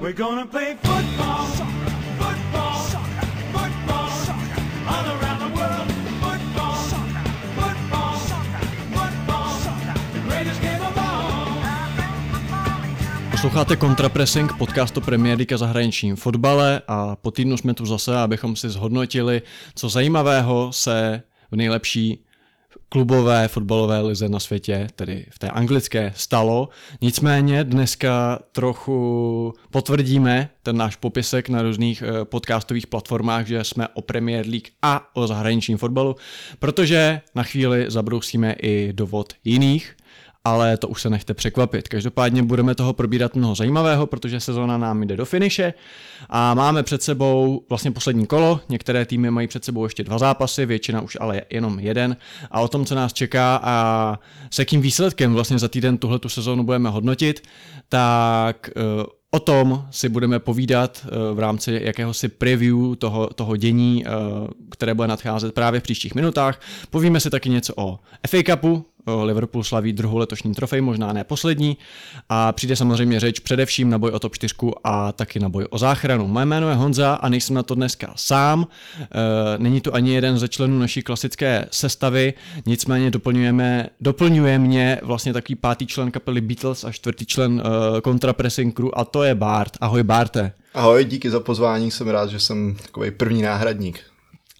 We're gonna play football. Posloucháte Kontrapressing, podcast o Premier League a zahraničním fotbale a po týdnu jsme tu zase, abychom si zhodnotili, co zajímavého se v nejlepší klubové fotbalové lize na světě, tedy v té anglické, stalo. Nicméně dneska trochu potvrdíme ten náš popisek na různých eh, podcastových platformách, že jsme o Premier League a o zahraničním fotbalu, protože na chvíli zabrousíme i dovod jiných ale to už se nechte překvapit. Každopádně budeme toho probírat mnoho zajímavého, protože sezóna nám jde do finiše a máme před sebou vlastně poslední kolo, některé týmy mají před sebou ještě dva zápasy, většina už ale jenom jeden a o tom, co nás čeká a s jakým výsledkem vlastně za týden tuhle tu sezónu budeme hodnotit, tak eh, O tom si budeme povídat eh, v rámci jakéhosi preview toho, toho dění, eh, které bude nadcházet právě v příštích minutách. Povíme si taky něco o FA Cupu, Liverpool slaví druhou letošní trofej, možná ne poslední. A přijde samozřejmě řeč především na boj o top 4 a taky na boj o záchranu. Moje jméno je Honza a nejsem na to dneska sám. E, není to ani jeden ze členů naší klasické sestavy, nicméně doplňujeme, doplňuje mě vlastně takový pátý člen kapely Beatles a čtvrtý člen uh, Contrapressing Crew a to je Bart. Ahoj Barte. Ahoj, díky za pozvání, jsem rád, že jsem takový první náhradník.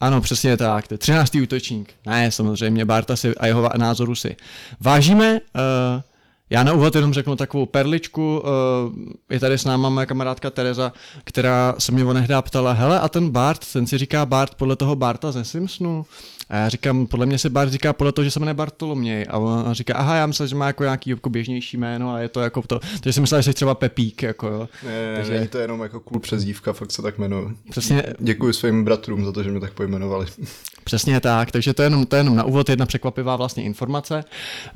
Ano, přesně tak. To je 13. útočník. Ne, samozřejmě, Barta si a jeho názoru si vážíme. Uh, já na úvod jenom řeknu takovou perličku. Uh, je tady s náma moje kamarádka Tereza, která se mě onehdá ptala, hele, a ten Bart, ten si říká Bart podle toho Barta ze Simpsonu. A já říkám, podle mě se Bart říká podle toho, že se jmenuje Bartoloměj. A on říká, aha, já myslím, že má jako nějaký jako běžnější jméno a je to jako to. Takže jsem myslel, že jsi třeba Pepík. Jako, jo. Ne, ne, Takže... ne, to je jenom jako cool přezdívka, fakt se tak jmenuji. Přesně. Děkuji svým bratrům za to, že mě tak pojmenovali. Přesně tak, takže to je jenom, to je jenom na úvod jedna překvapivá vlastně informace,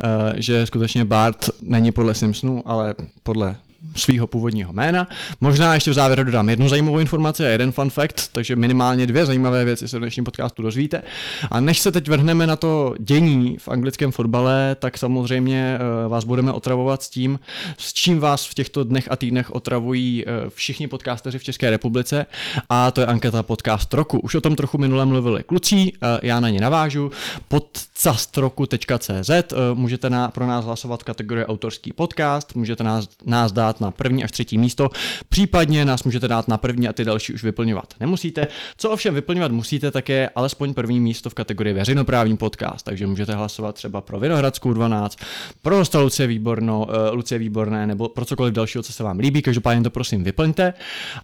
uh, že skutečně Bart není podle Simpsonu, ale podle svého původního jména. Možná ještě v závěru dodám jednu zajímavou informaci a jeden fun fact, takže minimálně dvě zajímavé věci se v dnešním podcastu dozvíte. A než se teď vrhneme na to dění v anglickém fotbale, tak samozřejmě eh, vás budeme otravovat s tím, s čím vás v těchto dnech a týdnech otravují eh, všichni podcasteři v České republice a to je anketa podcast roku. Už o tom trochu minule mluvili kluci, eh, já na ně navážu. Podcastroku.cz můžete na, pro nás hlasovat v kategorii autorský podcast, můžete nás, nás dát dát na první až třetí místo, případně nás můžete dát na první a ty další už vyplňovat nemusíte. Co ovšem vyplňovat musíte, tak je alespoň první místo v kategorii veřejnoprávní podcast, takže můžete hlasovat třeba pro Vinohradskou 12, pro hosta Lucie, Výborno, uh, Lucie Výborné nebo pro cokoliv dalšího, co se vám líbí, každopádně to prosím vyplňte.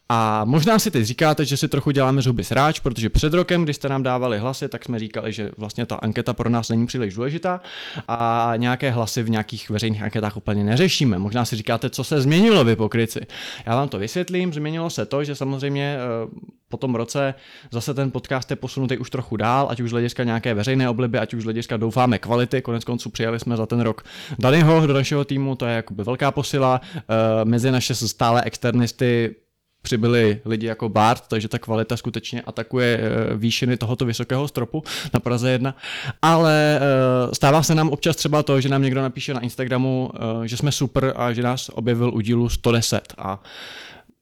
A možná si teď říkáte, že si trochu děláme zuby sráč, protože před rokem, když jste nám dávali hlasy, tak jsme říkali, že vlastně ta anketa pro nás není příliš důležitá a nějaké hlasy v nějakých veřejných anketách úplně neřešíme. Možná si říkáte, co se změní změnilo vy pokryci? Já vám to vysvětlím, změnilo se to, že samozřejmě eh, po tom roce zase ten podcast je posunutý už trochu dál, ať už z hlediska nějaké veřejné obliby, ať už z hlediska doufáme kvality, konec konců přijali jsme za ten rok Danyho do našeho týmu, to je jakoby velká posila, eh, mezi naše stále externisty přibyli lidi jako Bart, takže ta kvalita skutečně atakuje eh, výšiny tohoto vysokého stropu na Praze 1. Ale eh, stává se nám občas třeba to, že nám někdo napíše na Instagramu, eh, že jsme super a že nás objevil u dílu 110. A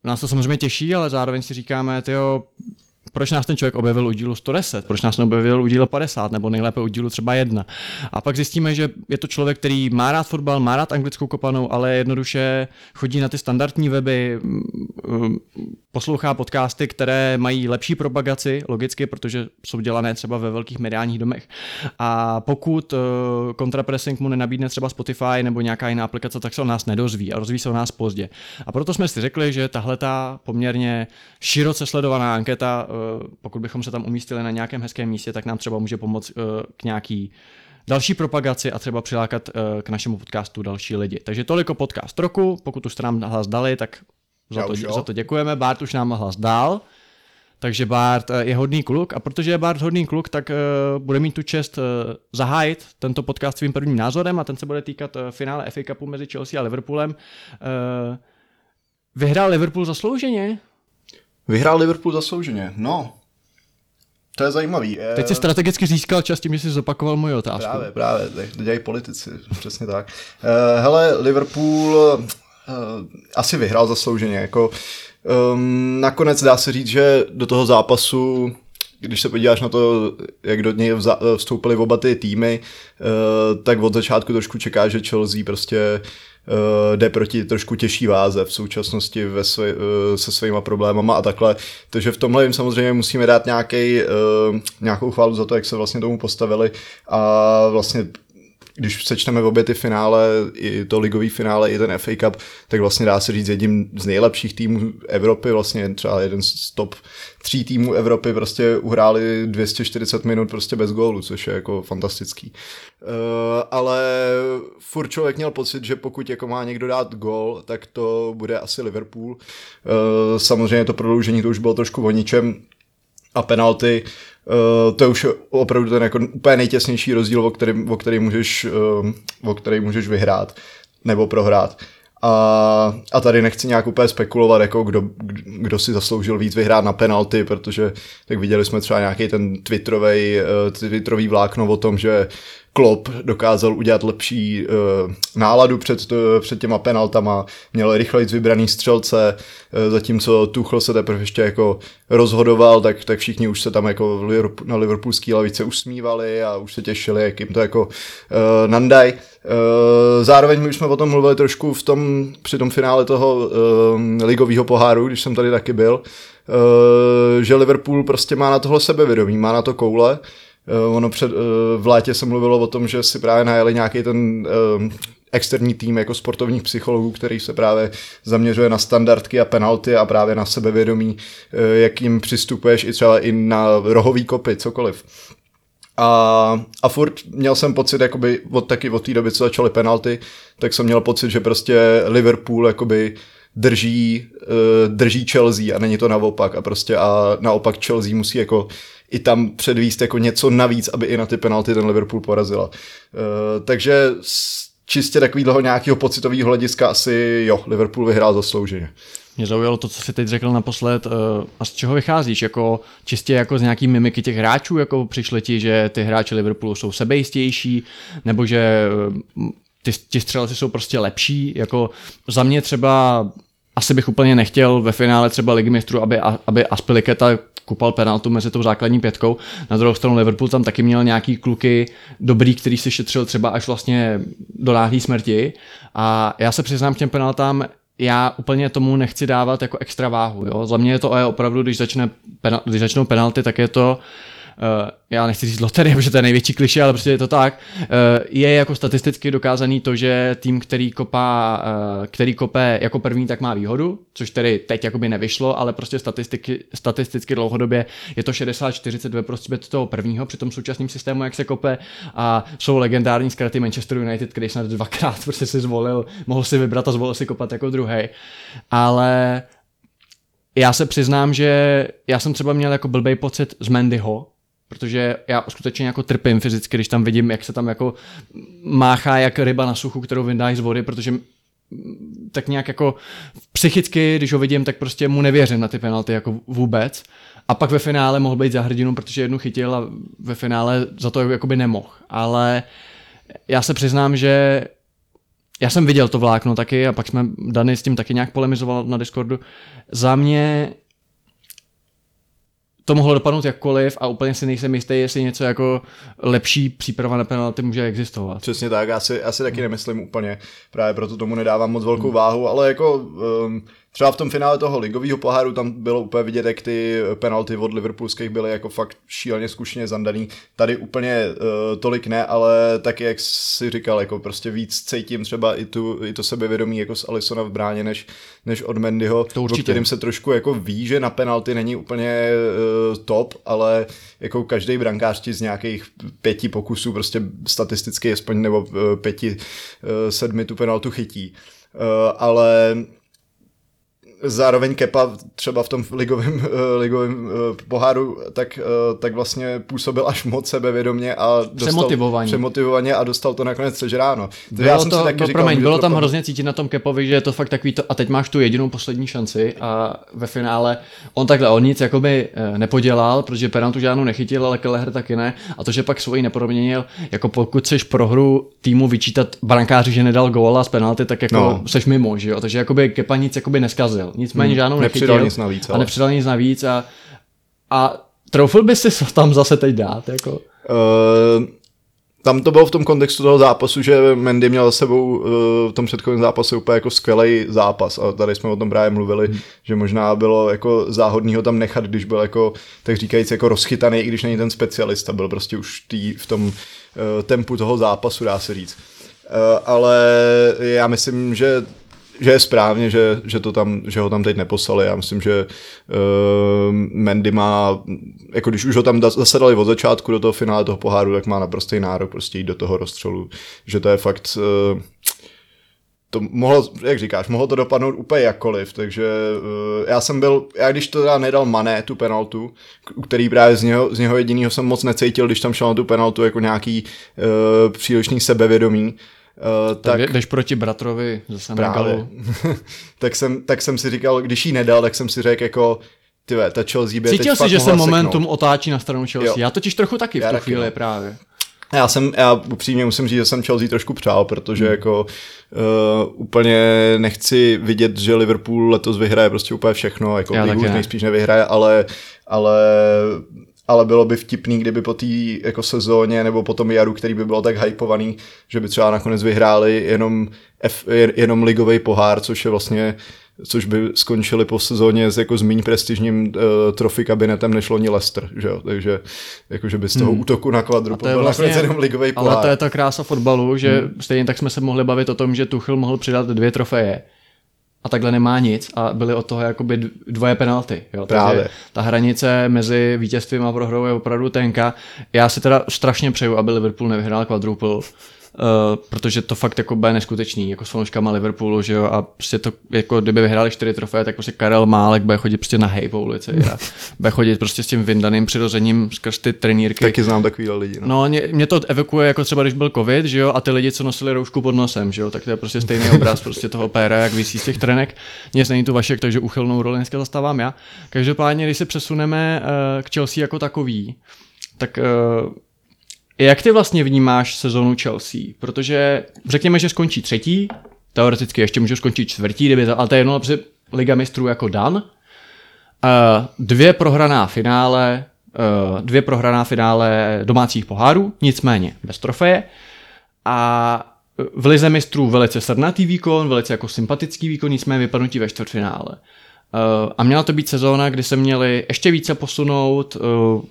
nás to samozřejmě těší, ale zároveň si říkáme, tyjo, proč nás ten člověk objevil u dílu 110, proč nás neobjevil u dílu 50, nebo nejlépe u dílu třeba 1. A pak zjistíme, že je to člověk, který má rád fotbal, má rád anglickou kopanou, ale jednoduše chodí na ty standardní weby, poslouchá podcasty, které mají lepší propagaci, logicky, protože jsou dělané třeba ve velkých mediálních domech. A pokud kontrapressing mu nenabídne třeba Spotify nebo nějaká jiná aplikace, tak se o nás nedozví a rozvíjí se o nás pozdě. A proto jsme si řekli, že tahle ta poměrně široce sledovaná anketa Eh, pokud bychom se tam umístili na nějakém hezkém místě, tak nám třeba může pomoct eh, k nějaký další propagaci a třeba přilákat eh, k našemu podcastu další lidi. Takže toliko podcast roku, pokud už jste nám hlas dali, tak za, to, za to děkujeme. Bart už nám hlas dal. Takže Bart je hodný kluk a protože je Bart hodný kluk, tak uh, bude mít tu čest uh, zahájit tento podcast svým prvním názorem a ten se bude týkat uh, finále FA Cupu mezi Chelsea a Liverpoolem. Uh, vyhrál Liverpool zaslouženě? Vyhrál Liverpool zaslouženě, no. To je zajímavý. Teď si strategicky získal čas tím, že jsi zopakoval moji otázku. Právě, právě, to dělají politici, přesně tak. Uh, hele, Liverpool asi vyhrál zaslouženě. Jako, um, nakonec dá se říct, že do toho zápasu když se podíváš na to, jak do něj vstoupily oba ty týmy, uh, tak od začátku trošku čeká, že Chelsea prostě uh, jde proti trošku těžší váze v současnosti ve uh, se svýma problémama a takhle. Takže v tomhle jim samozřejmě musíme dát nějaký, nějakou chválu za to, jak se vlastně tomu postavili a vlastně když sečteme obě ty finále, i to ligový finále, i ten FA Cup, tak vlastně dá se říct jedním z nejlepších týmů Evropy, vlastně třeba jeden z top tří týmů Evropy prostě uhráli 240 minut prostě bez gólu, což je jako fantastický. Uh, ale furt člověk měl pocit, že pokud jako má někdo dát gól, tak to bude asi Liverpool. Uh, samozřejmě to prodloužení to už bylo trošku o ničem a penalty Uh, to je už opravdu ten jako úplně nejtěsnější rozdíl, o kterém, o který můžeš, uh, o který můžeš vyhrát nebo prohrát. A, a tady nechci nějak úplně spekulovat, jako kdo, kdo si zasloužil víc vyhrát na penalty, protože tak viděli jsme třeba nějaký ten twitterový, uh, twitterový vlákno o tom, že Klopp dokázal udělat lepší uh, náladu před, uh, před těma penaltama, měl rychleji vybraný střelce, uh, zatímco Tuchel se teprve ještě jako rozhodoval, tak, tak všichni už se tam jako na liverpoolský lavice usmívali a už se těšili, jak jim to jako uh, nandaj. Uh, zároveň my už jsme o tom mluvili trošku v tom, při tom finále toho uh, ligového poháru, když jsem tady taky byl, uh, že Liverpool prostě má na tohle sebevědomí, má na to koule, Uh, ono před, uh, v létě se mluvilo o tom, že si právě najeli nějaký ten uh, externí tým jako sportovních psychologů, který se právě zaměřuje na standardky a penalty a právě na sebevědomí, jak jim přistupuješ i třeba i na rohový kopy, cokoliv. A, a furt měl jsem pocit, jakoby od taky od té doby, co začaly penalty, tak jsem měl pocit, že prostě Liverpool jakoby drží, drží Chelsea a není to naopak a prostě a naopak Chelsea musí jako i tam předvíst jako něco navíc, aby i na ty penalty ten Liverpool porazila. Uh, takže čistě takového nějakého pocitového hlediska asi jo, Liverpool vyhrál zaslouženě. Mě zaujalo to, co jsi teď řekl naposled. Uh, a z čeho vycházíš? Jako čistě jako z nějaký mimiky těch hráčů? Jako přišli ti, že ty hráči Liverpoolu jsou sebejistější? Nebo že uh, ty, ty střelci jsou prostě lepší? Jako za mě třeba asi bych úplně nechtěl ve finále třeba ligy mistrů, aby, aby Aspiliketa kupal penaltu mezi tou základní pětkou. Na druhou stranu Liverpool tam taky měl nějaký kluky dobrý, který si šetřil třeba až vlastně do náhlé smrti. A já se přiznám k těm penaltám, já úplně tomu nechci dávat jako extra váhu. Jo? Za mě je to opravdu, když, začne, když začnou penalty, tak je to uh, já nechci říct loterie, protože to je největší kliše, ale prostě je to tak, uh, je jako statisticky dokázaný to, že tým, který kopá, uh, který kope jako první, tak má výhodu, což tedy teď jakoby nevyšlo, ale prostě statistiky, statisticky dlouhodobě je to 60-40 ve prospěch toho prvního při tom současném systému, jak se kope a jsou legendární zkraty Manchester United, který snad dvakrát prostě si zvolil, mohl si vybrat a zvolil si kopat jako druhý. Ale já se přiznám, že já jsem třeba měl jako blbej pocit z Mendyho, protože já skutečně jako trpím fyzicky, když tam vidím, jak se tam jako máchá jak ryba na suchu, kterou vydáš z vody, protože tak nějak jako psychicky, když ho vidím, tak prostě mu nevěřím na ty penalty jako vůbec. A pak ve finále mohl být za hrdinu, protože jednu chytil a ve finále za to jakoby nemohl. Ale já se přiznám, že já jsem viděl to vlákno taky a pak jsme Dany s tím taky nějak polemizoval na Discordu. Za mě to mohlo dopadnout jakkoliv a úplně si nejsem jistý, jestli něco jako lepší příprava na penalty může existovat. Přesně tak, já si, já si taky nemyslím úplně, právě proto tomu nedávám moc velkou váhu, ale jako um, Třeba v tom finále toho ligového poháru tam bylo úplně vidět, jak ty penalty od Liverpoolských byly jako fakt šíleně zkušeně zandaný. Tady úplně uh, tolik ne, ale taky, jak si říkal, jako prostě víc cítím třeba i, tu, i to sebevědomí jako z Alisona v bráně, než, než od Mendyho, to určitě. kterým se trošku jako ví, že na penalty není úplně uh, top, ale jako každý brankář ti z nějakých pěti pokusů prostě statisticky aspoň nebo uh, pěti, uh, sedmi tu penaltu chytí. Uh, ale zároveň Kepa třeba v tom ligovém, uh, ligovém uh, poháru, tak, uh, tak vlastně působil až moc sebevědomě a dostal, Přemotivovaně. přemotivovaně a dostal to nakonec sežráno. Bylo, to, taky no, říkal, promiň, bylo to tam dopadne. hrozně cítit na tom Kepovi, že je to fakt takový to, a teď máš tu jedinou poslední šanci a ve finále on takhle, on nic jakoby eh, nepodělal, protože penaltu žádnou nechytil, ale Kelleher taky ne a to, že pak svoji neproměnil, jako pokud chceš pro hru týmu vyčítat brankáři, že nedal góla z penalty, tak jako. No. seš mimo, že jo, takže jakoby Kepa nic jakoby neskazil, nicméně hmm, žádnou nepřidal nechytil nic navíc, a ale. nepřidal nic navíc a, a troufl by si tam zase teď dát, jako... Uh, tam to bylo v tom kontextu toho zápasu, že Mendy měl za sebou uh, v tom předchozím zápase úplně jako skvělý zápas a tady jsme o tom právě mluvili, hmm. že možná bylo jako záhodný ho tam nechat, když byl jako, tak říkajíc, jako rozchytaný, i když není ten specialista, byl prostě už tý, v tom uh, tempu toho zápasu, dá se říct. Uh, ale já myslím, že že je správně, že, že, to tam, že ho tam teď neposlali. Já myslím, že uh, Mendy má, jako když už ho tam da- zase dali od začátku do toho finále toho poháru, tak má naprostý nárok prostě jít do toho rozstřelu. Že to je fakt... Uh, to mohlo, jak říkáš, mohlo to dopadnout úplně jakkoliv, takže uh, já jsem byl, já když to teda nedal Mané, tu penaltu, který právě z něho, z něho jedinýho jsem moc necítil, když tam šel na tu penaltu jako nějaký uh, přílišný sebevědomí, uh, Tak, tak jdeš proti bratrovi ze Senegalu. Tak, jsem, tak jsem si říkal, když jí nedal, tak jsem si řekl jako, tyve, ta Chelsea by Cítil jsi, že se momentum seknout. otáčí na stranu Chelsea. Jo. Já totiž trochu taky v Já tu taky, chvíli no. právě. Já jsem, já upřímně musím říct, že jsem Chelsea trošku přál, protože hmm. jako uh, úplně nechci vidět, že Liverpool letos vyhraje prostě úplně všechno, jako Já ligu ne. nejspíš nevyhraje, ale, ale ale bylo by vtipný, kdyby po té jako sezóně nebo po tom jaru, který by byl tak hypovaný, že by třeba nakonec vyhráli jenom, F, jenom ligový pohár, což je vlastně což by skončili po sezóně s jako méně prestižním uh, trofy kabinetem než loni Leicester, že jo? takže jako, že by z toho hmm. útoku na kvadru to je byl vlastně- nakonec jenom ligový pohár. Ale to je ta krása fotbalu, že hmm. stejně tak jsme se mohli bavit o tom, že Tuchel mohl přidat dvě trofeje a takhle nemá nic a byly od toho jakoby dvoje penalty. Jo? Takže Právě. ta hranice mezi vítězstvím a prohrou je opravdu tenká. Já si teda strašně přeju, aby Liverpool nevyhrál quadruple, Uh, protože to fakt jako bude neskutečný, jako s fanouškama Liverpoolu, že jo, a prostě to, jako kdyby vyhráli čtyři trofeje, tak prostě Karel Málek bude chodit prostě na hej po ulici a bude chodit prostě s tím vyndaným přirozením skrz ty trenírky. Taky znám takovýhle lidi. No. No, mě, mě to evokuje jako třeba, když byl covid, že jo, a ty lidi, co nosili roušku pod nosem, že jo, tak to je prostě stejný obraz prostě toho péra, jak vysí z těch trenek. Nic není tu Vašek, takže uchylnou roli dneska zastávám já. Každopádně, když se přesuneme uh, k Chelsea jako takový, tak uh, jak ty vlastně vnímáš sezonu Chelsea? Protože řekněme, že skončí třetí, teoreticky ještě může skončit čtvrtí, kdyby, ale to je jedno, protože Liga mistrů jako dan. Uh, dvě prohraná finále, uh, dvě prohraná finále domácích pohárů, nicméně bez trofeje. A v Lize mistrů velice srdnatý výkon, velice jako sympatický výkon, nicméně vypadnutí ve čtvrtfinále. Uh, a měla to být sezóna, kdy se měli ještě více posunout uh,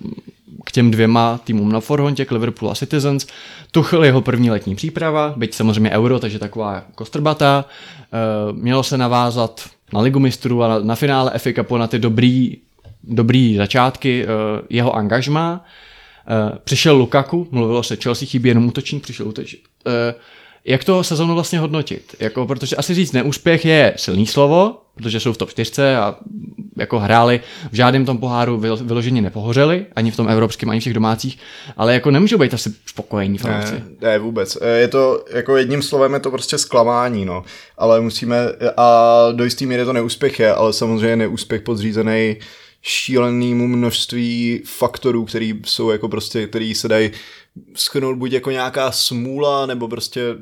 k těm dvěma týmům na forhontě, k Liverpool a Citizens. Tuchel jeho první letní příprava, byť samozřejmě euro, takže taková kostrbata. Uh, mělo se navázat na ligu mistrů a na, finále FA Cupu na ty dobrý, dobrý začátky jeho angažma. Přišel Lukaku, mluvilo se, Chelsea chybí jenom útočník, přišel útočník. Jak to sezónu vlastně hodnotit? Jako, protože asi říct neúspěch je silný slovo, protože jsou v top 4 a jako hráli v žádném tom poháru vylo- vyloženě nepohořeli, ani v tom evropském, ani v těch domácích, ale jako nemůžou být asi spokojení fanoušci. Ne, ne, vůbec. E, Je to, jako jedním slovem je to prostě zklamání, no. Ale musíme, a do jistý míry to neúspěch je, ale samozřejmě neúspěch podřízený šílenému množství faktorů, který jsou jako prostě, který se dají schrnout buď jako nějaká smůla, nebo prostě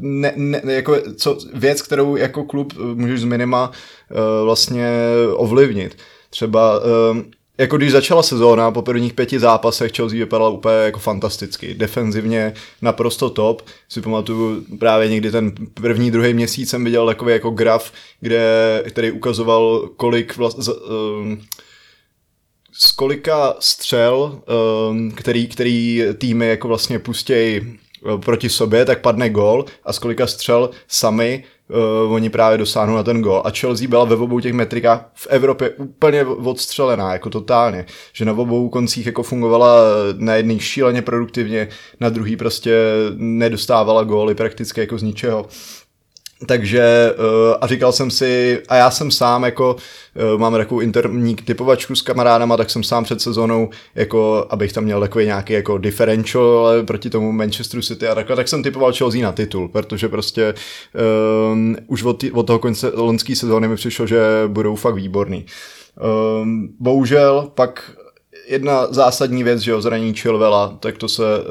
ne, ne, jako co, věc, kterou jako klub můžeš z minima uh, vlastně ovlivnit. Třeba um, jako když začala sezóna, po prvních pěti zápasech Chelsea vypadala úplně jako fantasticky. Defenzivně naprosto top. Si pamatuju právě někdy ten první, druhý měsíc jsem viděl takový jako graf, kde, který ukazoval, kolik vlastně, um, z kolika střel, um, který, který týmy jako vlastně pustějí proti sobě, tak padne gol a z kolika střel sami uh, oni právě dosáhnou na ten gol. A Chelsea byla ve obou těch metrikách v Evropě úplně odstřelená, jako totálně. Že na obou koncích jako fungovala na jedný šíleně produktivně, na druhý prostě nedostávala góly prakticky jako z ničeho. Takže uh, a říkal jsem si, a já jsem sám jako, uh, mám takovou interní typovačku s kamarádama, tak jsem sám před sezónou, jako abych tam měl takový nějaký jako differential proti tomu Manchesteru City a takhle, tak jsem typoval Chelsea na titul, protože prostě um, už od, od toho konce loňské sezóny mi přišlo, že budou fakt výborný. Um, bohužel pak jedna zásadní věc, že jo, zranění Chilvela, tak to se uh,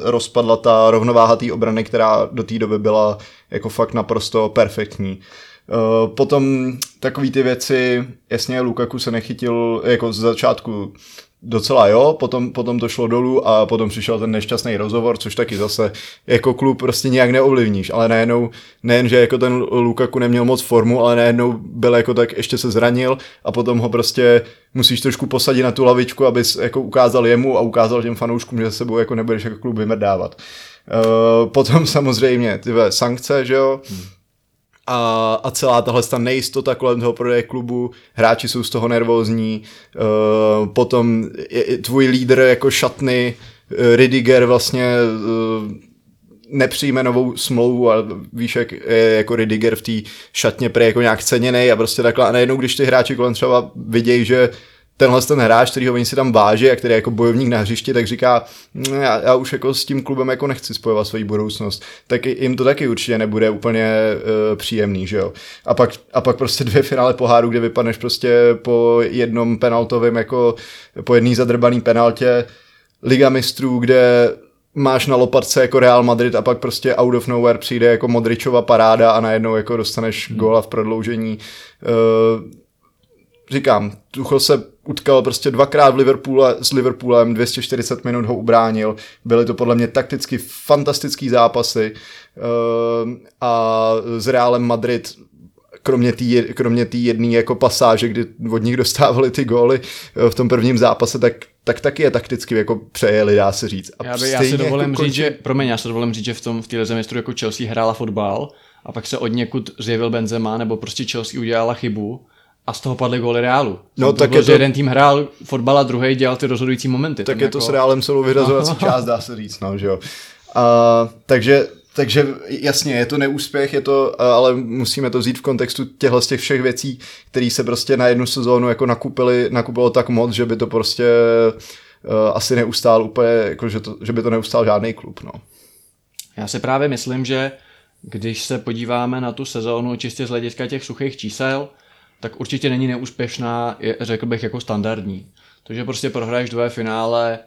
rozpadla ta rovnováha té obrany, která do té doby byla jako fakt naprosto perfektní. Uh, potom takový ty věci, jasně Lukaku se nechytil jako z začátku docela jo, potom, potom to šlo dolů a potom přišel ten nešťastný rozhovor, což taky zase jako klub prostě nějak neovlivníš, ale najednou, nejen, že jako ten Lukaku neměl moc formu, ale najednou byl jako tak, ještě se zranil a potom ho prostě musíš trošku posadit na tu lavičku, abys jako ukázal jemu a ukázal těm fanouškům, že se sebou jako nebudeš jako klub vymrdávat. Uh, potom samozřejmě ty sankce, že jo, hmm a, a celá tahle ta nejistota kolem toho prodeje klubu, hráči jsou z toho nervózní, uh, potom je, tvůj lídr jako šatny, uh, Ridiger vlastně uh, nepřijme novou smlouvu a víš, jak je jako Ridiger v té šatně pre jako nějak ceněný a prostě takhle a najednou, když ty hráči kolem třeba vidějí, že tenhle ten hráč, který ho oni si tam váží a který je jako bojovník na hřišti, tak říká, "No, já, já, už jako s tím klubem jako nechci spojovat svoji budoucnost, tak jim to taky určitě nebude úplně uh, příjemný, že jo. A pak, a pak prostě dvě finále poháru, kde vypadneš prostě po jednom penaltovém jako po jedný zadrbaný penaltě Liga mistrů, kde máš na lopatce jako Real Madrid a pak prostě out of nowhere přijde jako Modričova paráda a najednou jako dostaneš hmm. góla v prodloužení. Uh, říkám, Tuchel se utkal prostě dvakrát v Liverpoole, s Liverpoolem, 240 minut ho ubránil, byly to podle mě takticky fantastický zápasy. Uh, a s Realem Madrid kromě té kromě tý jedné jako pasáže, kdy od nich dostávali ty góly v tom prvním zápase, tak, tak taky je takticky jako přejeli, dá se říct. A já, by, já si dovolím jako říct, že, promiň, já si dovolím říct, že v tom v téhle zemistru jako Chelsea hrála fotbal a pak se od někud zjevil Benzema, nebo prostě Chelsea udělala chybu a z toho padly góly Reálu. No, to tak bylo, je to... jeden tým hrál fotbal a druhý dělal ty rozhodující momenty. Tak Tam je jako... to s Reálem celou vyhrazovací část, dá se říct, no, že jo. A, takže takže jasně, je to neúspěch, je to, ale musíme to vzít v kontextu těchto z těch všech věcí, které se prostě na jednu sezónu jako nakupili, nakupilo tak moc, že by to prostě uh, asi neustál úplně, jako že, to, že by to neustál žádný klub. No. Já si právě myslím, že když se podíváme na tu sezónu čistě z hlediska těch suchých čísel, tak určitě není neúspěšná, je, řekl bych, jako standardní. To, že prostě prohraješ dvě finále,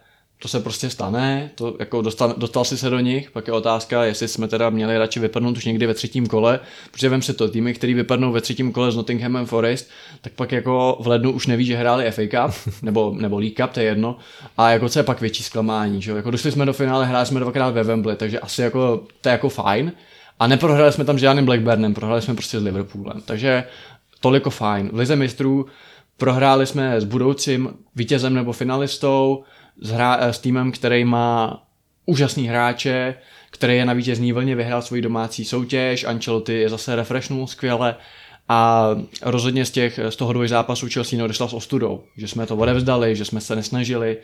to se prostě stane, to jako dostal, dostal si se do nich, pak je otázka, jestli jsme teda měli radši vypadnout už někdy ve třetím kole, protože vem si to, týmy, který vypadnou ve třetím kole s Nottinghamem Forest, tak pak jako v lednu už neví, že hráli FA Cup, nebo, nebo League Cup, to je jedno, a jako co je pak větší zklamání, že jako došli jsme do finále, hráli jsme dvakrát ve Wembley, takže asi jako, to je jako fajn, a neprohráli jsme tam žádným Blackburnem, prohráli jsme prostě s Liverpoolem, takže toliko fajn. V Lize mistrů prohráli jsme s budoucím vítězem nebo finalistou, s, hra, s týmem, který má úžasný hráče, který je na vítězní vlně, vyhrál svoji domácí soutěž, Ancelotti je zase refreshnul skvěle a rozhodně z, těch, z toho dvoj zápasů Chelsea neodešla s ostudou, že jsme to odevzdali, že jsme se nesnažili,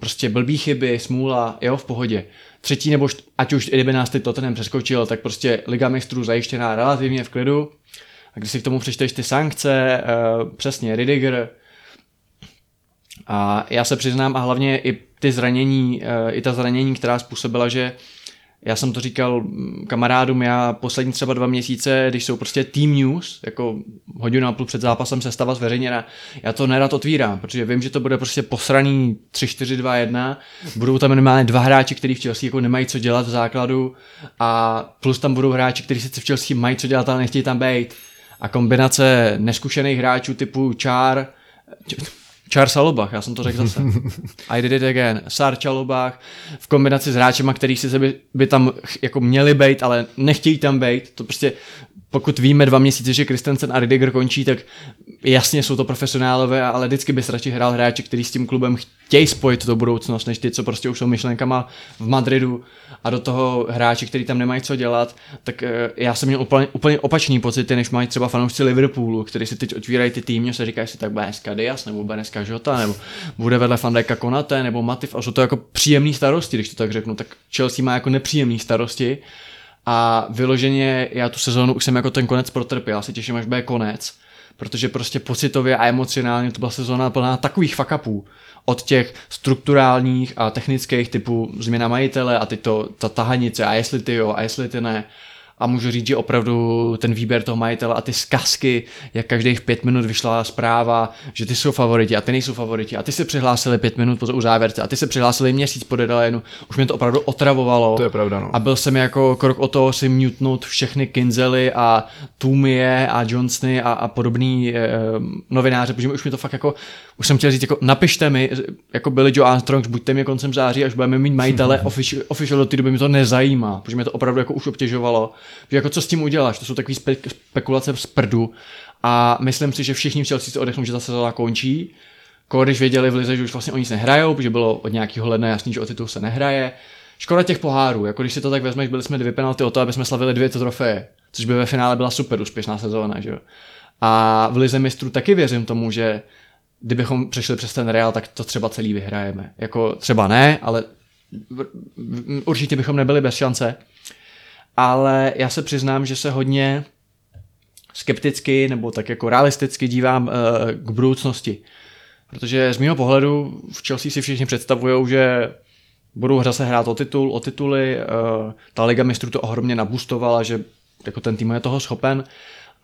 prostě blbý chyby, smůla, jo, v pohodě. Třetí nebo št- ať už kdyby nás teď Tottenham přeskočil, tak prostě Liga mistrů zajištěná relativně v klidu. A když si k tomu přečteš ty sankce, uh, přesně Ridiger, a já se přiznám a hlavně i ty zranění, uh, i ta zranění, která způsobila, že já jsem to říkal kamarádům, já poslední třeba dva měsíce, když jsou prostě team news, jako hodinu a půl před zápasem se stava zveřejněna, já to nerad otvírám, protože vím, že to bude prostě posraný 3-4-2-1, budou tam minimálně dva hráči, kteří v Chelsea jako nemají co dělat v základu a plus tam budou hráči, kteří sice v Chelsea mají co dělat, ale nechtějí tam být. A kombinace neskušených hráčů typu Char, Char Salobach, já jsem to řekl zase. I did it again. Sar Chalobach v kombinaci s hráčema, který si by, by tam jako měli být, ale nechtějí tam být. To prostě, pokud víme dva měsíce, že Christensen a Ridiger končí, tak jasně jsou to profesionálové, ale vždycky bys radši hrál hráči, který s tím klubem chtějí spojit do budoucnost, než ty, co prostě už jsou myšlenkama v Madridu a do toho hráči, který tam nemají co dělat, tak eh, já jsem měl úplně, úplně opačný pocity, než mají třeba fanoušci Liverpoolu, kteří si teď otvírají ty týmy, se říkají si tak bude dneska Dias, nebo bude dneska Žota, nebo bude vedle Fandeka Konate, nebo Matif, a jsou to jako příjemný starosti, když to tak řeknu, tak Chelsea má jako nepříjemný starosti A vyloženě já tu sezónu už jsem jako ten konec protrpěl, já se těším, až bude konec, protože prostě pocitově a emocionálně to byla sezóna plná takových fuck upů. Od těch strukturálních a technických typu změna majitele a teď to, ta tahanice a jestli ty jo a jestli ty ne a můžu říct, že opravdu ten výběr toho majitele a ty zkazky, jak každých pět minut vyšla zpráva, že ty jsou favoriti a ty nejsou favoriti a ty se přihlásili pět minut po závěrce a ty se přihlásili měsíc po deadlineu, už mě to opravdu otravovalo. To je pravda, no. A byl jsem jako krok o toho si mutnout všechny Kinzely a Tumie a Johnsony a, a podobný eh, novináře, protože už mi to fakt jako, už jsem chtěl říct, jako napište mi, jako byli Joe Armstrong, buďte mi koncem září, až budeme mít majitele official, official do té doby mi to nezajímá, protože mě to opravdu jako už obtěžovalo. Že jako co s tím uděláš, to jsou takové spe, spekulace z prdu a myslím si, že všichni v Chelsea si odechnou, že ta sezóna končí. Jako když věděli v Lize, že už vlastně oni nic nehrajou, protože bylo od nějakého ledna jasný, že o titul se nehraje. Škoda těch pohárů, jako když si to tak vezmeš, byli jsme dvě penalty o to, aby jsme slavili dvě trofeje, což by ve finále byla super úspěšná sezóna, že jo. A v Lize mistrů taky věřím tomu, že kdybychom přešli přes ten Real, tak to třeba celý vyhrajeme. Jako třeba ne, ale určitě bychom nebyli bez šance ale já se přiznám, že se hodně skepticky nebo tak jako realisticky dívám uh, k budoucnosti. Protože z mého pohledu v Chelsea si všichni představují, že budou hra se hrát o titul, o tituly, uh, ta Liga mistrů to ohromně nabustovala, že jako ten tým je toho schopen.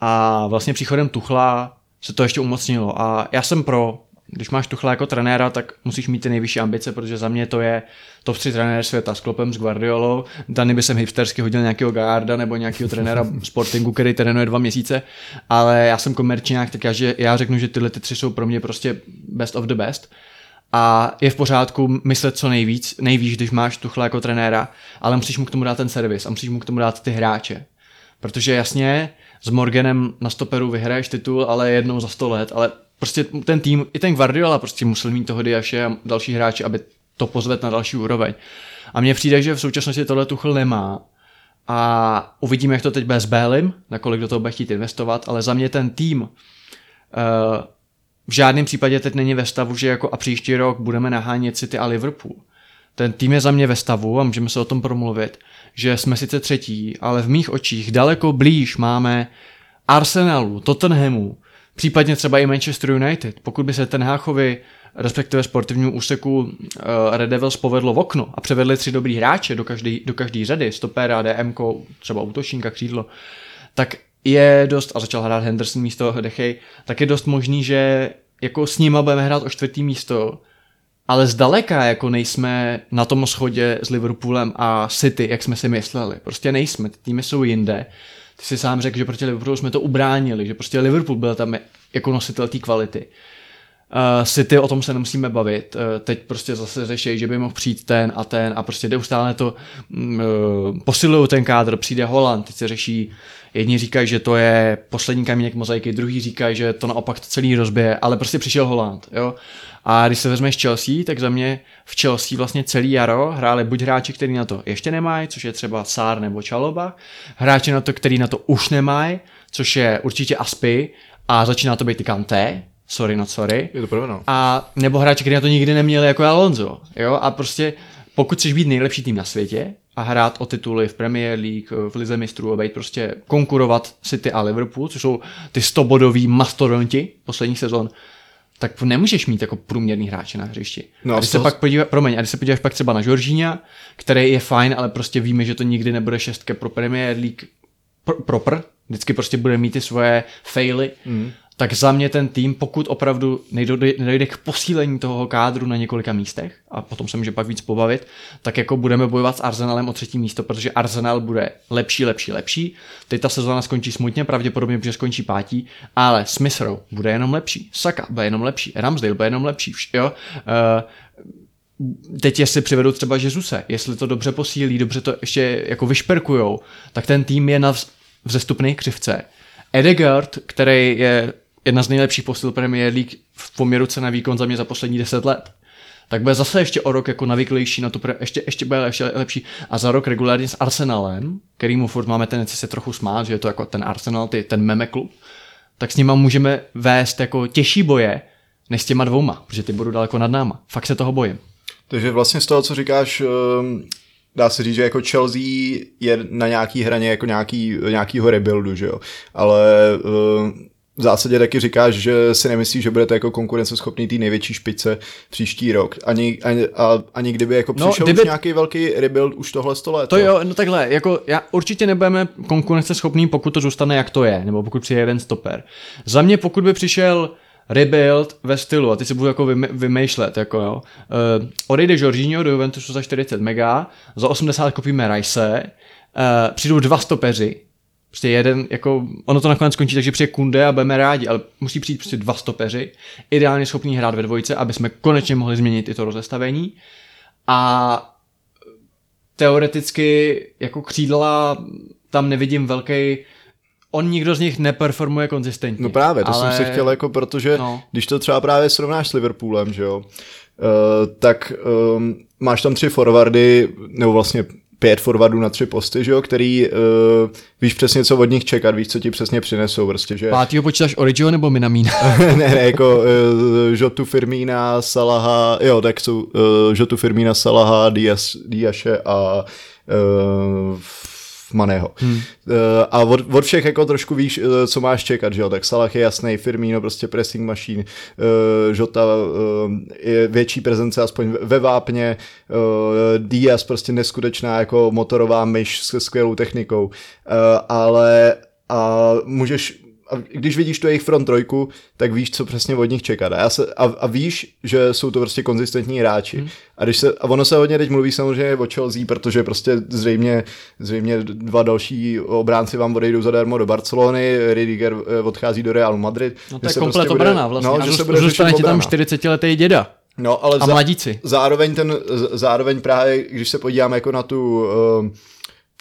A vlastně příchodem Tuchla se to ještě umocnilo. A já jsem pro, když máš Tuchla jako trenéra, tak musíš mít ty nejvyšší ambice, protože za mě to je top 3 trenér světa s Klopem, s Guardiolou. Dany by jsem hipstersky hodil nějakého Garda nebo nějakého trenéra sportingu, který trénuje dva měsíce, ale já jsem komerčňák, tak já, že, já řeknu, že tyhle ty tři jsou pro mě prostě best of the best. A je v pořádku myslet co nejvíc, nejvíc, když máš Tuchla jako trenéra, ale musíš mu k tomu dát ten servis a musíš mu k tomu dát ty hráče. Protože jasně, s Morganem na stoperu vyhraješ titul, ale jednou za sto let, ale prostě ten tým, i ten Guardiola prostě musel mít toho Diaše a další hráči, aby to pozvet na další úroveň. A mně přijde, že v současnosti tohle Tuchl nemá. A uvidíme, jak to teď bez Bélim, nakolik do toho bude chtít investovat, ale za mě ten tým uh, v žádném případě teď není ve stavu, že jako a příští rok budeme nahánět City a Liverpool. Ten tým je za mě ve stavu a můžeme se o tom promluvit, že jsme sice třetí, ale v mých očích daleko blíž máme Arsenalu, Tottenhamu, Případně třeba i Manchester United. Pokud by se ten Háchovi, respektive sportivnímu úseku uh, Red Devils povedlo v okno a převedli tři dobrý hráče do každé do každý řady, stopera, DM, třeba útočníka, křídlo, tak je dost, a začal hrát Henderson místo Dechej, tak je dost možný, že jako s nima budeme hrát o čtvrtý místo, ale zdaleka jako nejsme na tom schodě s Liverpoolem a City, jak jsme si mysleli. Prostě nejsme, ty týmy jsou jinde ty jsi sám řekl, že proti Liverpoolu jsme to ubránili, že prostě Liverpool byl tam jako nositel té kvality. Uh, City, o tom se nemusíme bavit. Uh, teď prostě zase řeší, že by mohl přijít ten a ten a prostě neustále to uh, posilují ten kádr, přijde Holland, teď se řeší, jedni říkají, že to je poslední kamínek mozaiky, druhý říkají, že to naopak to celý rozbije, ale prostě přišel Holland, jo. A když se vezmeš Chelsea, tak za mě v Chelsea vlastně celý jaro hráli buď hráči, kteří na to ještě nemají, což je třeba Sár nebo Čaloba, hráči na to, který na to už nemají, což je určitě Aspy a začíná to být i Kanté, sorry not sorry. Je to pravda, no. A nebo hráči, kteří na to nikdy neměli jako Alonso, jo, a prostě pokud chceš být nejlepší tým na světě a hrát o tituly v Premier League, v Lize mistrů a být prostě konkurovat City a Liverpool, což jsou ty 100-bodoví mastodonti posledních sezon, tak nemůžeš mít jako průměrný hráče na hřišti. No, a když se pak podíváš, promiň, a když se podíváš pak třeba na Jorginha, který je fajn, ale prostě víme, že to nikdy nebude šestka pro Premier League pr- proper, vždycky prostě bude mít ty svoje faily, mm tak za mě ten tým, pokud opravdu nedojde, k posílení toho kádru na několika místech, a potom se může pak víc pobavit, tak jako budeme bojovat s Arsenalem o třetí místo, protože Arsenal bude lepší, lepší, lepší. Teď ta sezóna skončí smutně, pravděpodobně, protože skončí pátí, ale Smith Rowe bude jenom lepší, Saka bude jenom lepší, Ramsdale bude jenom lepší, jo. Uh, teď jestli přivedou třeba Jezuse, jestli to dobře posílí, dobře to ještě jako vyšperkujou, tak ten tým je na vzestupné křivce. Edegard, který je jedna z nejlepších posil Premier League v poměru cena výkon za mě za poslední deset let. Tak bude zase ještě o rok jako navyklejší na to, ještě, ještě bude ještě lepší. A za rok regulárně s Arsenalem, kterýmu furt máme tendenci se trochu smát, že je to jako ten Arsenal, ty, ten meme klub, tak s nima můžeme vést jako těžší boje, než s těma dvouma, protože ty budou daleko nad náma. Fakt se toho bojím. Takže vlastně z toho, co říkáš, ehm, dá se říct, že jako Chelsea je na nějaký hraně jako nějaký, nějakýho rebuildu, že jo. Ale uh, v zásadě taky říkáš, že si nemyslíš, že budete jako konkurenceschopný té největší špice příští rok. Ani, ani, a, ani kdyby jako No, přišel kdyby- už nějaký velký rebuild už tohle sto let. To jo, no takhle, jako já určitě nebudeme konkurenceschopný, pokud to zůstane jak to je, nebo pokud přijde jeden stoper. Za mě, pokud by přišel rebuild ve stylu, a ty se budu jako vymy- vymýšlet, jako jo, uh, odejde Jorginho do Juventusu za 40 mega, za 80 koupíme Rice, uh, přijdou dva stopeři, prostě jeden, jako, ono to nakonec skončí, takže přijde Kunde a budeme rádi, ale musí přijít prostě dva stopeři, ideálně schopní hrát ve dvojce, aby jsme konečně mohli změnit i to rozestavení. A teoreticky jako křídla tam nevidím velký on nikdo z nich neperformuje konzistentně. No právě, to ale... jsem se chtěl jako, protože No. no. když to třeba právě srovnáš s Liverpoolem, že jo, uh, tak um, máš tam tři forwardy, nebo vlastně pět forwardů na tři posty, že jo, který uh, víš přesně, co od nich čekat, víš, co ti přesně přinesou, prostě, že... Pátýho počítáš Origio nebo Minamína? ne, ne, jako uh, Žotu Firmína, Salaha, jo, tak jsou uh, Žotu Firmína, Salaha, Dias, Diaše a uh, Maného. Hmm. Uh, a od, od všech jako trošku víš, uh, co máš čekat, že jo, tak Salah je jasný, Firmino prostě pressing machine, uh, Žota uh, je větší prezence aspoň ve vápně, uh, Diaz prostě neskutečná jako motorová myš se skvělou technikou, uh, ale a můžeš a když vidíš tu jejich front trojku, tak víš, co přesně od nich čekat. A, já se, a, a víš, že jsou to prostě konzistentní hráči. Hmm. A, když se, a ono se hodně teď mluví samozřejmě o Chelsea, protože prostě zřejmě, zřejmě dva další obránci vám odejdou zadarmo do Barcelony, Ridiger eh, odchází do Realu Madrid. No to je se komplet prostě obrana vlastně. No, a že se bude zůstane ti tam obrana. 40-letý děda. No, ale A mladíci. zároveň ten, zároveň právě, když se podíváme jako na tu uh,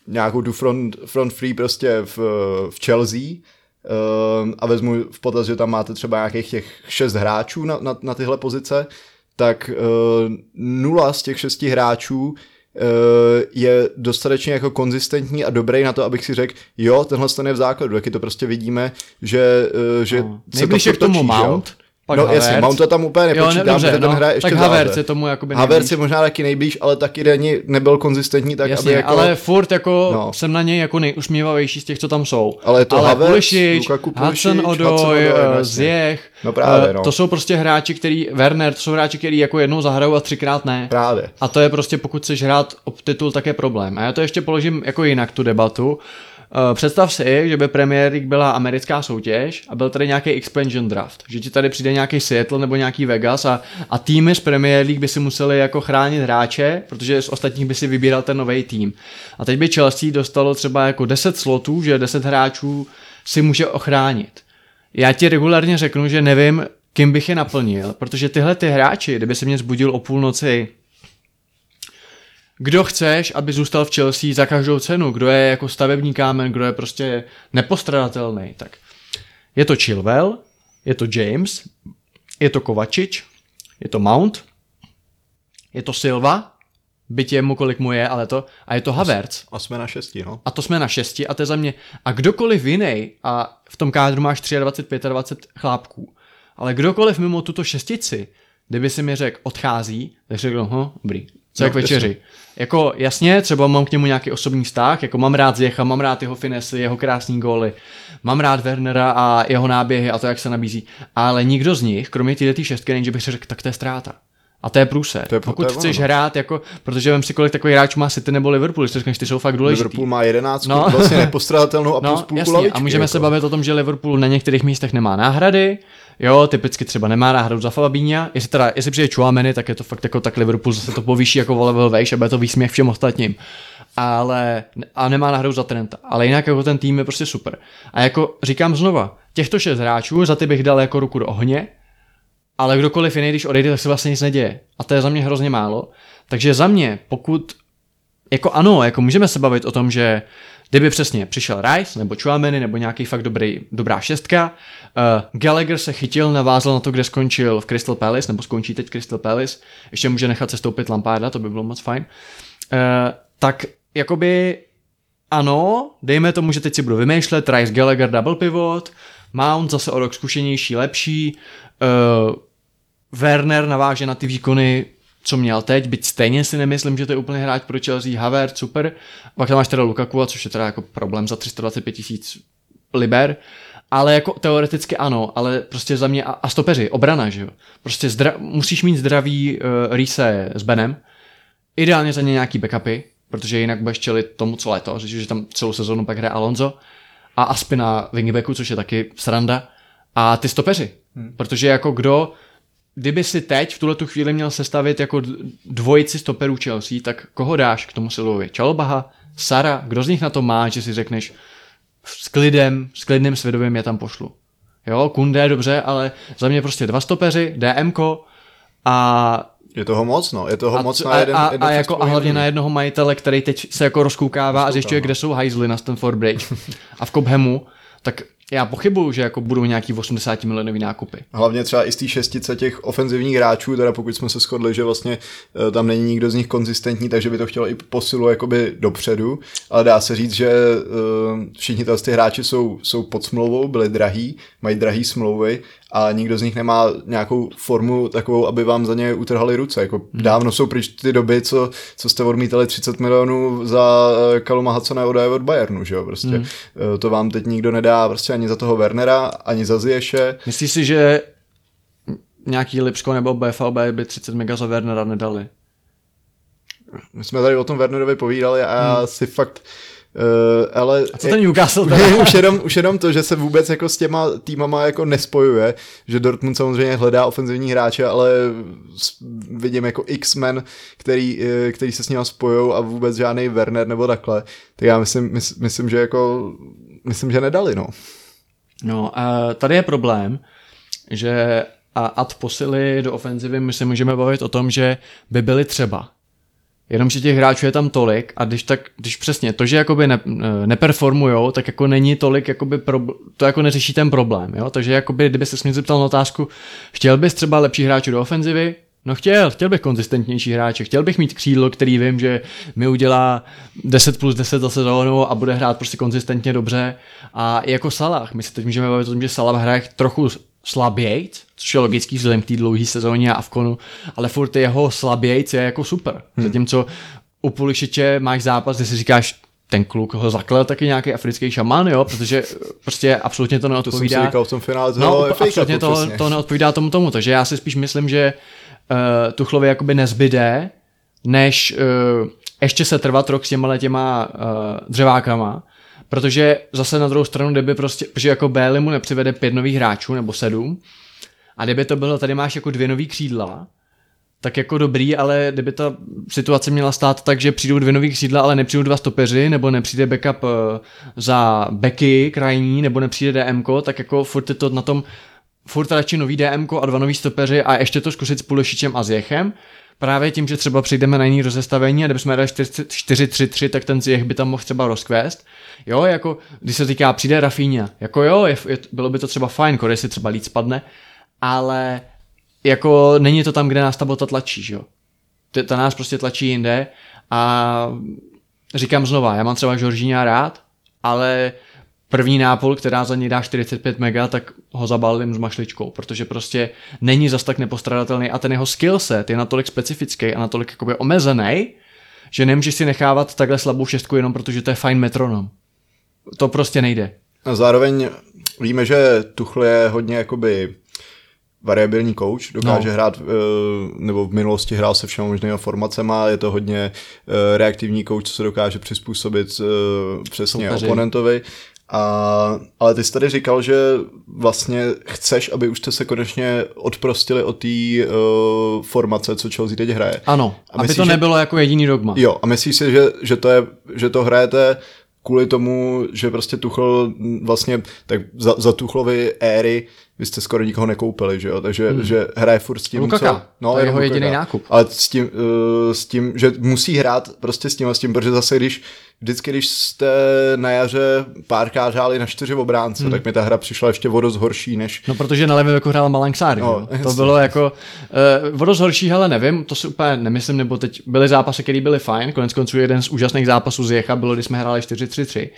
nějakou tu front, front free prostě v, v Chelsea a vezmu v potaz, že tam máte třeba nějakých těch šest hráčů na, na, na tyhle pozice, tak uh, nula z těch šesti hráčů uh, je dostatečně jako konzistentní a dobrý na to, abych si řekl, jo, tenhle ten je v základu, taky to prostě vidíme, že, uh, že No. se Nejblíž to je k tomu že jo. Pak no Havertz. jasně, Mount to tam úplně Jo, ne, nepočítám, dobře, protože ten no, hraje ještě tak. Havertz je tomu jakoby Havertz je možná taky nejblíž, ale taky není, nebyl konzistentní tak, Jasně, aby jako... ale furt jako no. Jsem na něj jako nejusměvavější z těch, co tam jsou. Ale je to ale Havertz, Pulisic, Lukaku Pulisic, Hudson no eh, jasně. Ziyech, No právě, eh, no. to jsou prostě hráči, který, Werner, to jsou hráči, který jako jednou zahrajou a třikrát ne. Právě. A to je prostě, pokud chceš hrát o titul, tak je problém. A já to ještě položím jako jinak tu debatu. Eh, Představ si, že by Premier League byla americká soutěž a byl tady nějaký expansion draft. Že ti tady přijde nějaký Seattle nebo nějaký Vegas a, a týmy z Premier League by si museli jako chránit hráče, protože z ostatních by si vybíral ten nový tým. A teď by Chelsea dostalo třeba jako 10 slotů, že 10 hráčů si může ochránit. Já ti regulárně řeknu, že nevím, kým bych je naplnil, protože tyhle ty hráči, kdyby se mě zbudil o půlnoci kdo chceš, aby zůstal v Chelsea za každou cenu, kdo je jako stavební kámen, kdo je prostě nepostradatelný, tak je to Chilwell, je to James, je to Kovačič, je to Mount, je to Silva, byť je mu kolik mu je, ale to, a je to Havertz. A jsme na šesti, no. A to jsme na šesti a to je za mě. A kdokoliv jiný, a v tom kádru máš 23, 25 chlápků, ale kdokoliv mimo tuto šestici, kdyby si mi řekl odchází, tak řekl, hm, dobrý, co No, jak večeři. Jako jasně, třeba mám k němu nějaký osobní vztah, jako mám rád Zjecha, mám rád jeho finesy, jeho krásný góly, mám rád Wernera a jeho náběhy a to, jak se nabízí, ale nikdo z nich, kromě této šestky, není, že bych si řekl, tak to je ztráta. A to je průser. To je- Pokud to je ono, chceš no. hrát, jako, protože vím si, kolik takových hráčů má City nebo Liverpool, když řekneš, ty jsou fakt důležitý. Liverpool má jedenáctku, No. vlastně nepostradatelnou a plus No, půlku jasně, lavičky, a můžeme jako. se bavit o tom, že Liverpool na některých místech nemá náhrady, jo, typicky třeba nemá náhradu za Fabinha, jestli teda, jestli přijde Chouameni, tak je to fakt jako tak Liverpool zase to povýší jako level vejš a bude to výsměch všem ostatním. Ale, a nemá náhradu za Trenta, ale jinak jako ten tým je prostě super. A jako říkám znova, těchto šest hráčů, za ty bych dal jako ruku do ohně, ale kdokoliv jiný, když odejde, tak se vlastně nic neděje. A to je za mě hrozně málo. Takže za mě, pokud jako ano, jako můžeme se bavit o tom, že kdyby přesně přišel Rice nebo Chouameni nebo nějaký fakt dobrý, dobrá šestka, uh, Gallagher se chytil, navázal na to, kde skončil v Crystal Palace, nebo skončí teď Crystal Palace, ještě může nechat se stoupit Lamparda, to by bylo moc fajn, uh, tak jakoby ano, dejme tomu, že teď si budu vymýšlet, Rice Gallagher double pivot, Mount zase o rok zkušenější, lepší, uh, Werner naváže na ty výkony co měl teď, byť stejně si nemyslím, že to je úplně hráč pro Chelsea, Havertz, super. Pak tam máš teda Lukaku, což je teda jako problém za 325 tisíc liber, ale jako teoreticky ano, ale prostě za mě a, a stopeři, obrana, že jo. Prostě zdra, musíš mít zdravý uh, Rise s Benem, ideálně za ně nějaký backupy, protože jinak budeš čelit tomu, co leto, že tam celou sezónu pak hraje Alonso a Aspi na wingbacku, což je taky sranda, a ty stopeři. Hmm. Protože jako kdo, kdyby si teď v tuhle tu chvíli měl sestavit jako dvojici stoperů Chelsea, tak koho dáš k tomu Silovi? Čalobaha? Sara? Kdo z nich na to má, že si řekneš s klidem, s klidným svědomím je tam pošlu. Jo, Kunde dobře, ale za mě prostě dva stopeři, DMko a je toho moc, no. Je toho a, moc a, na jeden, a, jeden a, jako, a hlavně na jednoho majitele, který teď se jako rozkoukává a zjišťuje, kde jsou hajzly na Stanford Bridge a v Cobhamu, tak já pochybuju, že jako budou nějaký 80 milionový nákupy. Hlavně třeba i z té šestice těch ofenzivních hráčů, teda pokud jsme se shodli, že vlastně eh, tam není nikdo z nich konzistentní, takže by to chtělo i posilu jakoby dopředu, ale dá se říct, že uh, všichni ty hráči jsou, jsou pod smlouvou, byli drahý, mají drahý smlouvy a nikdo z nich nemá nějakou formu takovou, aby vám za ně utrhali ruce. Jako hmm. Dávno jsou pryč ty doby, co, co jste odmítali 30 milionů za eh, Kaluma Hudsona od Bayernu, že jo, prostě. Hmm. To vám teď nikdo nedá prostě ani za toho Wernera, ani za Zieše. Myslíš si, že nějaký Lipsko nebo BFLB by 30 mega za Wernera nedali? My jsme tady o tom Wernerovi povídali a já hmm. si fakt Uh, ale a co ten Newcastle teda? už, jenom, už jenom to, že se vůbec jako s těma týmama jako nespojuje, že Dortmund samozřejmě hledá ofenzivní hráče, ale vidím jako X-Men, který, eh, který se s nima spojují a vůbec žádný Werner nebo takhle, tak já myslím, mys, myslím že jako myslím, že nedali, no. No, a tady je problém, že a ad posily do ofenzivy my se můžeme bavit o tom, že by byly třeba. Jenomže těch hráčů je tam tolik a když tak, když přesně to, že jakoby ne, neperformujou, tak jako není tolik, jakoby pro, to jako neřeší ten problém, jo? takže jakoby, kdyby se mě zeptal na otázku, chtěl bys třeba lepší hráčů do ofenzivy, No chtěl, chtěl bych konzistentnější hráče, chtěl bych mít křídlo, který vím, že mi udělá 10 plus 10 za sezónu a bude hrát prostě konzistentně dobře. A jako Salah, my se teď můžeme bavit o tom, že Salah hraje trochu slabějc, což je logický vzhledem k té dlouhé sezóně a Avkonu, ale furt jeho slabějc je jako super. Hmm. Zatímco u Pulišiče máš zápas, kde si říkáš, ten kluk ho zaklel taky nějaký africký šamán, jo, protože prostě absolutně to neodpovídá. To jsem si říkal v tom finále no, absolutně to, to neodpovídá tomu tomu, takže já si spíš myslím, že uh, Tuchlovi jakoby nezbyde, než uh, ještě se trvat rok s těma těma uh, dřevákama, protože zase na druhou stranu, kdyby prostě, protože jako Béli mu nepřivede pět nových hráčů nebo sedm, a kdyby to bylo, tady máš jako dvě nový křídla, tak jako dobrý, ale kdyby ta situace měla stát tak, že přijdou dvě nový křídla, ale nepřijdou dva stopeři, nebo nepřijde backup za beky krajní, nebo nepřijde DMK, tak jako furt je to na tom furt radši nový DM a dva nový stopeři a ještě to zkusit s Pulešičem a Zjechem. Právě tím, že třeba přijdeme na jiný rozestavení a kdybychom dali 4-3-3, tak ten Zjech by tam mohl třeba rozkvést. Jo, jako když se týká přijde Rafíňa, jako jo, je, je, bylo by to třeba fajn, když si třeba líc spadne, ale jako není to tam, kde nás ta bota tlačí, že jo. Ta nás prostě tlačí jinde a říkám znova, já mám třeba Žoržíňa rád, ale první nápol, která za něj dá 45 mega, tak ho zabalím s mašličkou, protože prostě není zas tak nepostradatelný a ten jeho skillset je natolik specifický a natolik jakoby omezený, že nemůžeš si nechávat takhle slabou šestku jenom protože to je fajn metronom. To prostě nejde. A zároveň víme, že Tuchl je hodně jakoby variabilní coach, dokáže no. hrát, eh, nebo v minulosti hrál se všemi možnými formacema, je to hodně eh, reaktivní coach, co se dokáže přizpůsobit eh, přesně Soupeři. oponentovi a, ale ty jsi tady říkal, že vlastně chceš, aby už jste se konečně odprostili od té uh, formace, co Chelsea teď hraje. Ano, a aby myslíš, to nebylo že, jako jediný dogma. Jo, a myslíš si, že, že, to, je, že to hrajete kvůli tomu, že prostě Tuchl vlastně, tak za, za Tuchlovy éry vy jste skoro nikoho nekoupili, že jo, takže hmm. že hraje furt s tím, Lukaka. co... No, to je jeho jediný nákup. Ale s tím, uh, s tím, že musí hrát prostě s tím a s tím, protože zase když vždycky, když jste na jaře párkrát hráli na čtyři obránce, hmm. tak mi ta hra přišla ještě o dost horší než... No protože na levém jako hrál Malangsár, no, to bylo jako uh, o dost horší, ale nevím, to si úplně nemyslím, nebo teď byly zápasy, které byly fajn, konec konců jeden z úžasných zápasů z Jecha bylo, když jsme hráli 4-3-3,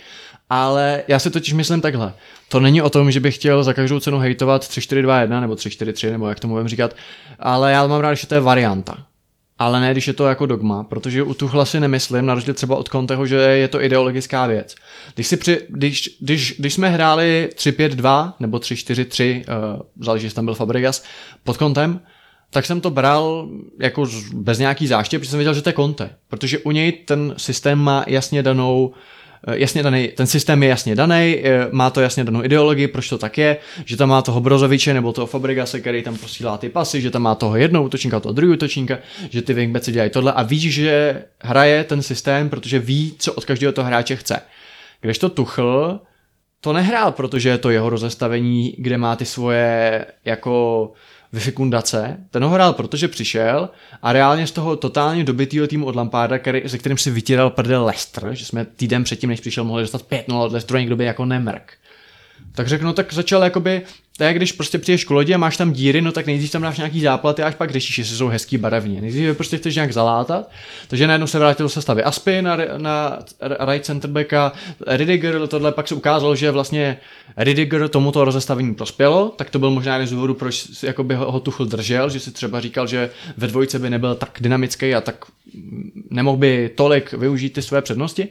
ale já si totiž myslím takhle. To není o tom, že bych chtěl za každou cenu hejtovat 3-4-2-1 nebo 3-4-3, nebo jak tomu budeme říkat, ale já mám rád, že to je varianta. ale ne, když je to jako dogma, protože u Tuchla si nemyslím, na rozdíl třeba od Conteho, že je to ideologická věc. Když, si při, když, když, když jsme hráli 3-5-2 nebo 3-4-3, uh, záleží, jestli tam byl Fabregas, pod Contem, tak jsem to bral jako bez nějaký záště, protože jsem věděl, že to je Conte. Protože u něj ten systém má jasně danou eh, jasně daný, ten systém je jasně daný, má to jasně danou ideologii, proč to tak je, že tam má toho Brozoviče nebo toho Fabregase, který tam posílá ty pasy, že tam má toho jednoho útočníka, toho druhého útočníka, že ty wingbacki dělají tohle a ví, že hraje ten systém, protože ví, co od každého toho hráče chce. Kdežto Tuchl to nehrál, protože je to jeho rozestavení, kde má ty svoje jako vyfikundace. Ten ho hrál, protože přišel a reálně z toho totálně dobitýho týmu od Lamparda, který, se kterým si vytíral prdel Leicester, že jsme týden předtím, než přišel, mohli dostat 5-0 od Leicesteru, někdo by jako nemrk. Tak řeknu, tak začal jakoby, je, když prostě přijdeš k lodi a máš tam díry, no tak nejdřív tam dáš nějaký záplaty a až pak řešíš, jestli jsou hezký barevně. Nejdřív je prostě chceš nějak zalátat, takže najednou se vrátil do sestavy Aspy na, na right center backa, Ridiger, tohle pak se ukázalo, že vlastně Ridiger tomuto rozestavení prospělo, tak to byl možná jeden z důvodů, proč jakoby ho, ho Tuchl držel, že si třeba říkal, že ve dvojce by nebyl tak dynamický a tak nemohl by tolik využít ty své přednosti,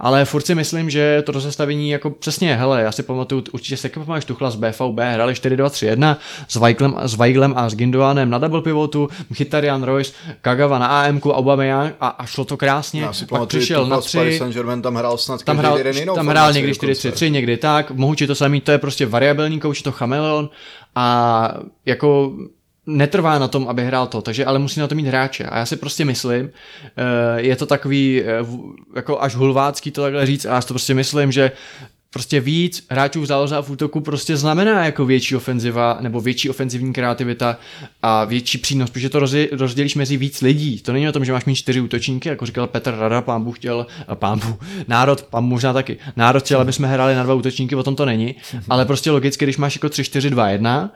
ale furt si myslím, že to rozestavení jako přesně, hele, já si pamatuju, určitě se pamatuješ Tuchla z BVB, hráli 4-2-3-1 s Weiglem, s Weiglem a s Gindoanem na double pivotu, Mkhitaryan, Royce, Kagawa na AMK, Aubameyang a, a šlo to krásně. Já si pak pamatuju, přišel na z Paris tři, Saint-Germain tam hrál snad tam hrál, jeden jinou tam hrál někdy dokonce. 4-3-3, někdy tak, Mohuči to samý, to je prostě variabilní kouč, je to chameleon a jako netrvá na tom, aby hrál to, takže ale musí na to mít hráče. A já si prostě myslím, eh, je to takový eh, jako až hulvácký to takhle říct, a já si to prostě myslím, že prostě víc hráčů v záloze a v útoku prostě znamená jako větší ofenziva nebo větší ofenzivní kreativita a větší přínos, protože to rozdělíš mezi víc lidí. To není o tom, že máš mít čtyři útočníky, jako říkal Petr Rada, pán Bůh chtěl, a pán Bůh, národ, pán možná taky, národ chtěl, aby jsme hráli na dva útočníky, o tom to není, ale prostě logicky, když máš jako 3, 4, 2, 1,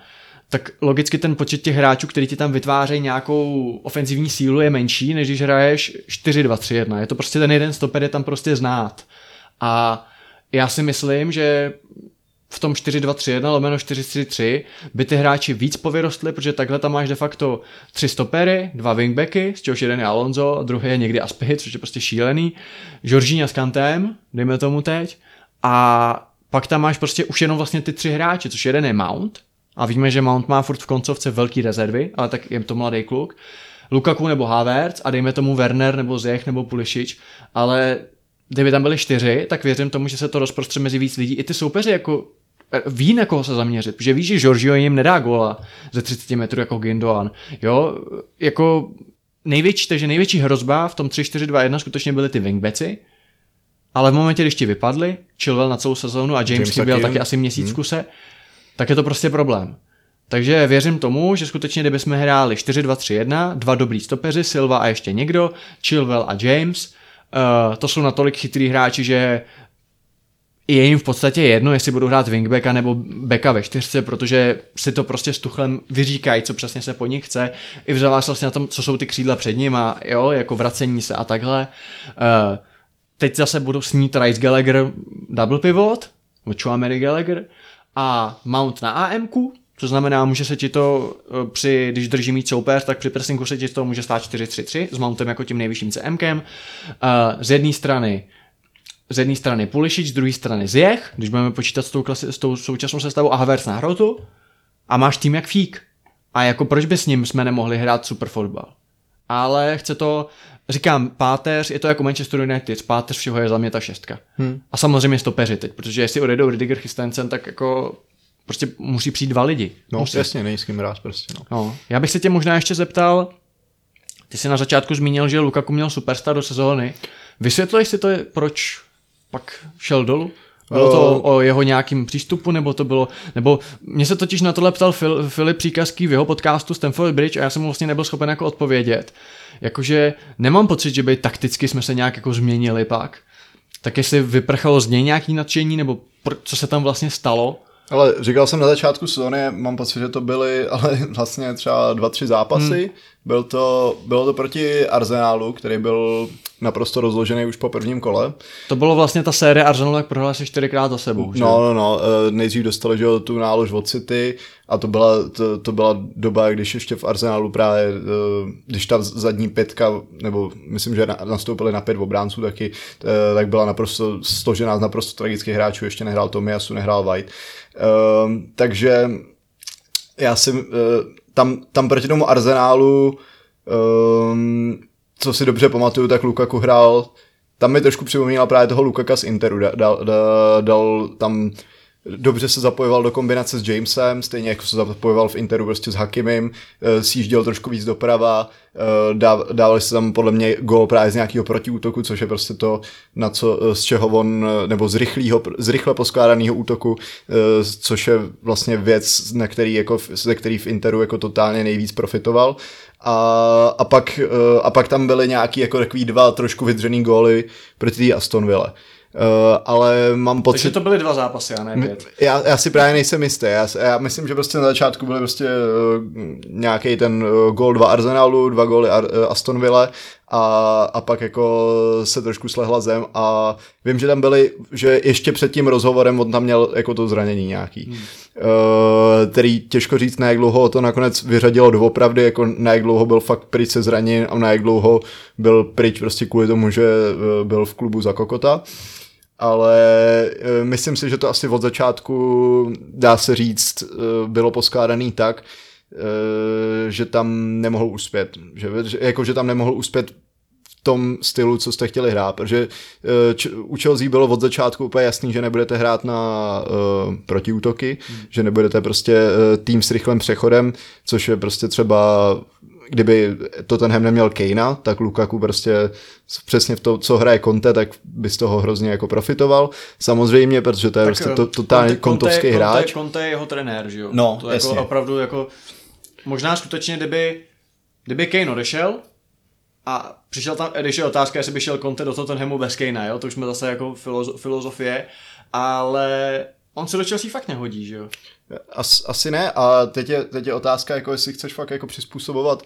tak logicky ten počet těch hráčů, který ti tam vytvářejí nějakou ofenzivní sílu, je menší, než když hraješ 4-2-3-1. Je to prostě ten jeden stoper je tam prostě znát. A já si myslím, že v tom 4-2-3-1 lomeno 4-3-3 by ty hráči víc povyrostli, protože takhle tam máš de facto tři stopery, dva wingbacky, z čehož jeden je Alonso, a druhý je někdy Aspy, což je prostě šílený, Jorginho s Kantem, dejme tomu teď, a pak tam máš prostě už jenom vlastně ty tři hráči, což jeden je Mount, a víme, že Mount má furt v koncovce velký rezervy, ale tak je to mladý kluk, Lukaku nebo Havertz a dejme tomu Werner nebo Zech nebo Pulišič, ale kdyby tam byli čtyři, tak věřím tomu, že se to rozprostře mezi víc lidí. I ty soupeři jako eh, ví, na koho se zaměřit, protože ví, že Giorgio jim nedá góla ze 30 metrů jako Gindoan. Jo, jako největší, takže největší hrozba v tom 3-4-2-1 skutečně byly ty wingbacki, ale v momentě, když ti vypadli, Chilwell na celou sezónu a James, James chyběl taky. taky asi měsíc v kuse, tak je to prostě problém. Takže věřím tomu, že skutečně, kdybychom hráli 4-2-3-1, dva dobrý stopeři, Silva a ještě někdo, Chilwell a James, uh, to jsou natolik chytrý hráči, že je jim v podstatě jedno, jestli budou hrát wingbacka nebo backa ve čtyřce, protože si to prostě s Tuchlem vyříkají, co přesně se po nich chce. I v závislosti na tom, co jsou ty křídla před ním a jo, jako vracení se a takhle. Uh, teď zase budu snít Rice Gallagher double pivot, Chouameri Gallagher a Mount na AMku, to znamená, může se ti to eh, při, když drží mít soupeř, tak při pressingu se ti to může stát 4-3-3 s Mountem jako tím nejvyšším CMkem. Uh, z jedné strany z jedné strany Pulišič, z druhé strany Zjech, když budeme počítat s tou, klasi- s tou současnou sestavou a Havertz na hrotu a máš tým jak fík. A jako proč by s ním jsme nemohli hrát super fotbal? Ale chce to, říkám, páteř, je to jako Manchester United, páteř všeho je za mě ta šestka. Hmm. A samozřejmě stopeři teď, protože jestli odejdou Ridiger Christensen, tak jako prostě musí přijít dva lidi. No, musí. jasně, není s kým hrát prostě, no. No, já bych se tě možná ještě zeptal, ty jsi na začátku zmínil, že Lukaku měl superstar do sezóny. Vysvětluješ si to, proč pak šel dolů? Bylo to o jeho nějakým přístupu, nebo to bylo, nebo mě se totiž na tohle ptal Phil, Filip Příkazký v jeho podcastu Stanford Bridge a já jsem mu vlastně nebyl schopen jako odpovědět. Jakože nemám pocit, že by takticky jsme se nějak jako změnili pak. Tak jestli vyprchalo z něj nějaký nadšení, nebo pr- co se tam vlastně stalo, Ale říkal jsem na začátku sezóny, mám pocit, že to byly ale vlastně třeba dva, tři zápasy. Hmm. Byl to, bylo to proti Arsenálu, který byl naprosto rozložený už po prvním kole. To bylo vlastně ta série Arsenalu, jak prohráli se čtyřikrát za sebou. že? No, no, no, eh, nejdřív dostali že, tu nálož od City a to byla, to, to byla doba, když ještě v Arsenalu právě, eh, když ta zadní pětka, nebo myslím, že na- nastoupili na pět obránců taky, eh, tak byla naprosto složená z naprosto tragických hráčů, ještě nehrál Tomiasu, nehrál White. Ehm, takže já si, eh, tam, tam proti tomu Arsenálu, um, co si dobře pamatuju, tak Lukaku hrál, tam mi trošku připomínal právě toho Lukaka z Interu, dal, dal, dal tam dobře se zapojoval do kombinace s Jamesem, stejně jako se zapojoval v Interu prostě s Hakimem, eh, sjížděl trošku víc doprava, eh, dáv- dávali se tam podle mě gol právě z nějakého protiútoku, což je prostě to, na co, eh, z čeho on, nebo z, rychlýho, z rychle poskládaného útoku, což je vlastně věc, na který jako, ze který v Interu jako totálně nejvíc profitoval. A, a, pak, a pak tam byly nějaký jako takový dva trošku vydřený góly proti Aston Villa. Uh, ale mám pocit... Takže to byly dva zápasy, a ne pět. Já, já si právě nejsem jistý. Já, já myslím, že prostě na začátku byly prostě uh, nějaký ten uh, gol dva Arsenalu, dva góly Ar, uh, Aston Villa a, a pak jako se trošku slehla zem a vím, že tam byly, že ještě před tím rozhovorem on tam měl jako to zranění nějaký, hmm. uh, který těžko říct, na jak dlouho to nakonec vyřadilo doopravdy, jako na jak dlouho byl fakt pryč se zraněn a na jak dlouho byl pryč prostě kvůli tomu, že uh, byl v klubu za kokota ale e, myslím si, že to asi od začátku, dá se říct, e, bylo poskládaný tak, e, že tam nemohl uspět. Že, jako, že tam nemohl uspět v tom stylu, co jste chtěli hrát, protože č, u Chelsea bylo od začátku úplně jasný, že nebudete hrát na uh, protiútoky, hmm. že nebudete prostě uh, tým s rychlým přechodem, což je prostě třeba kdyby Tottenham neměl Kejna, tak Lukaku prostě přesně v to, co hraje Conte, tak by z toho hrozně jako profitoval. Samozřejmě, protože to je prostě to, totálně kontovský hráč. Conte, Conte je jeho trenér, že jo? No, to jako jasně. opravdu jako, možná skutečně, kdyby, kdyby Kane odešel a přišel tam, když je otázka, jestli by šel Conte do Tottenhamu bez Kanea, jo? to už jsme zase jako filozo- filozofie, ale on se do Chelsea fakt nehodí, že jo? As, asi ne a teď je, teď je otázka, jako jestli chceš fakt jako přizpůsobovat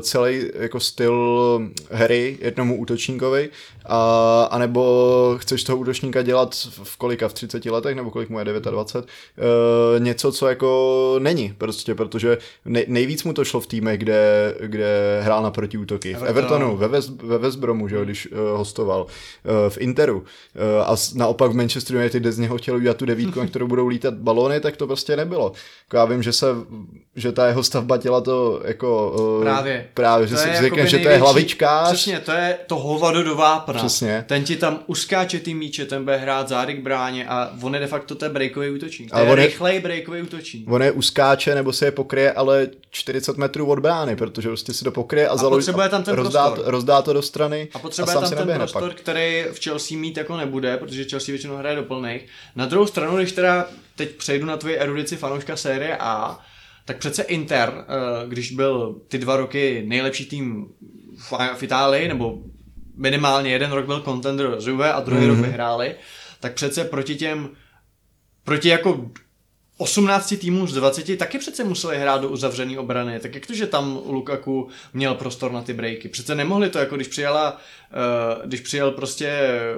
celý jako styl hry jednomu útočníkovi a, anebo chceš toho útočníka dělat v kolika, v 30 letech nebo kolik mu je 29, uh, něco, co jako není prostě, protože nej, nejvíc mu to šlo v týmech, kde, kde hrál na protiútoky. V Evertonu, ve, West, ve West Bromu, že jo, když uh, hostoval, uh, v Interu uh, a naopak v Manchester United, kde z něho chtěl udělat tu devítku, na kterou budou lítat balony, tak to prostě nebylo. Jako já vím, že se, že ta jeho stavba těla to jako... Uh, Právě. Právě, že To si řekne, že to je největší- hlavičkář. Přesně, to je to hovado do vápna. Přesně. Ten ti tam uskáče ty míče, ten bude hrát zády k bráně a on je de facto ten breakový útočník. To Ale je on je- rychlej breakový útočník. On je uskáče nebo se je pokryje, ale 40 metrů od brány, protože prostě si to pokryje a, založí, potřebuje tam ten rozdá, prostor. rozdá to do strany A a potřebuje sám tam ten prostor, pak. který v Chelsea mít jako nebude, protože Chelsea většinou hraje do plných. Na druhou stranu, když teda teď přejdu na tvoji erudici fanouška série A, tak přece Inter, eh, když byl ty dva roky nejlepší tým v Itálii, nebo minimálně jeden rok byl contender z Juve a druhý mm-hmm. rok vyhráli, tak přece proti těm, proti jako 18 týmů z 20 taky přece museli hrát do uzavřené obrany. Tak jak to, že tam Lukaku měl prostor na ty breaky? Přece nemohli to, jako když přijela, uh, když přijel prostě, eh,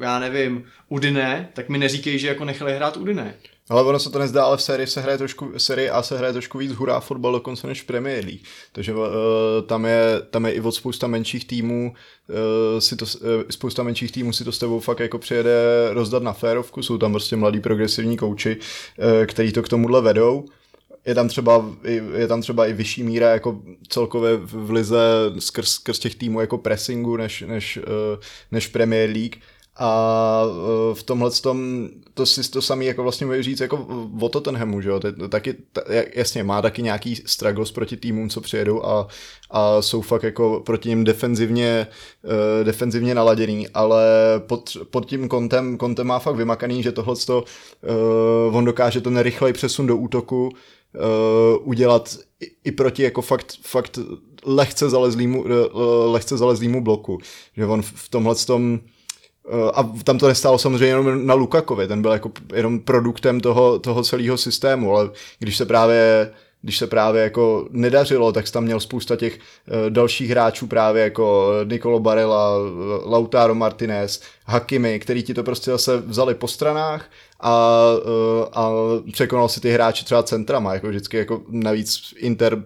já nevím, Udine, tak mi neříkej, že jako nechali hrát Udine. Ale ono se to nezdá, ale v sérii se hraje trošku, sérii A se hraje trošku víc hurá fotbal dokonce než v Premier League. Takže uh, tam, je, tam je i od spousta menších týmů, uh, si to, uh, spousta menších týmů si to s tebou fakt jako přijede rozdat na férovku, jsou tam prostě mladí progresivní kouči, uh, který to k tomuhle vedou. Je tam třeba, je tam třeba i vyšší míra jako celkově v lize skrz, skrz těch týmů jako pressingu než, než, než Premier League. A eh, v tomhle tom, to si to samý jako vlastně můžu říct jako o Tottenhamu, že jo, taky, ta, jasně, má taky nějaký struggles proti týmům, co přijedou a, a jsou fakt jako proti ním defenzivně, uh, defenzivně naladěný, ale pod, pod tím kontem, kontem má fakt vymakaný, že tohle uh, on dokáže ten rychlej přesun do útoku uh, udělat i, i proti jako fakt, fakt lehce zalezlýmu, uh, lehce zalezlýmu bloku, že on v, tomhle tom a tam to nestálo samozřejmě jenom na Lukakovi, ten byl jako jenom produktem toho, toho celého systému, ale když se právě když se právě jako nedařilo, tak tam měl spousta těch uh, dalších hráčů právě jako Nicolo Barella, Lautaro Martinez, Hakimi, který ti to prostě zase vzali po stranách a, a překonal si ty hráče třeba centrama, jako vždycky jako navíc Inter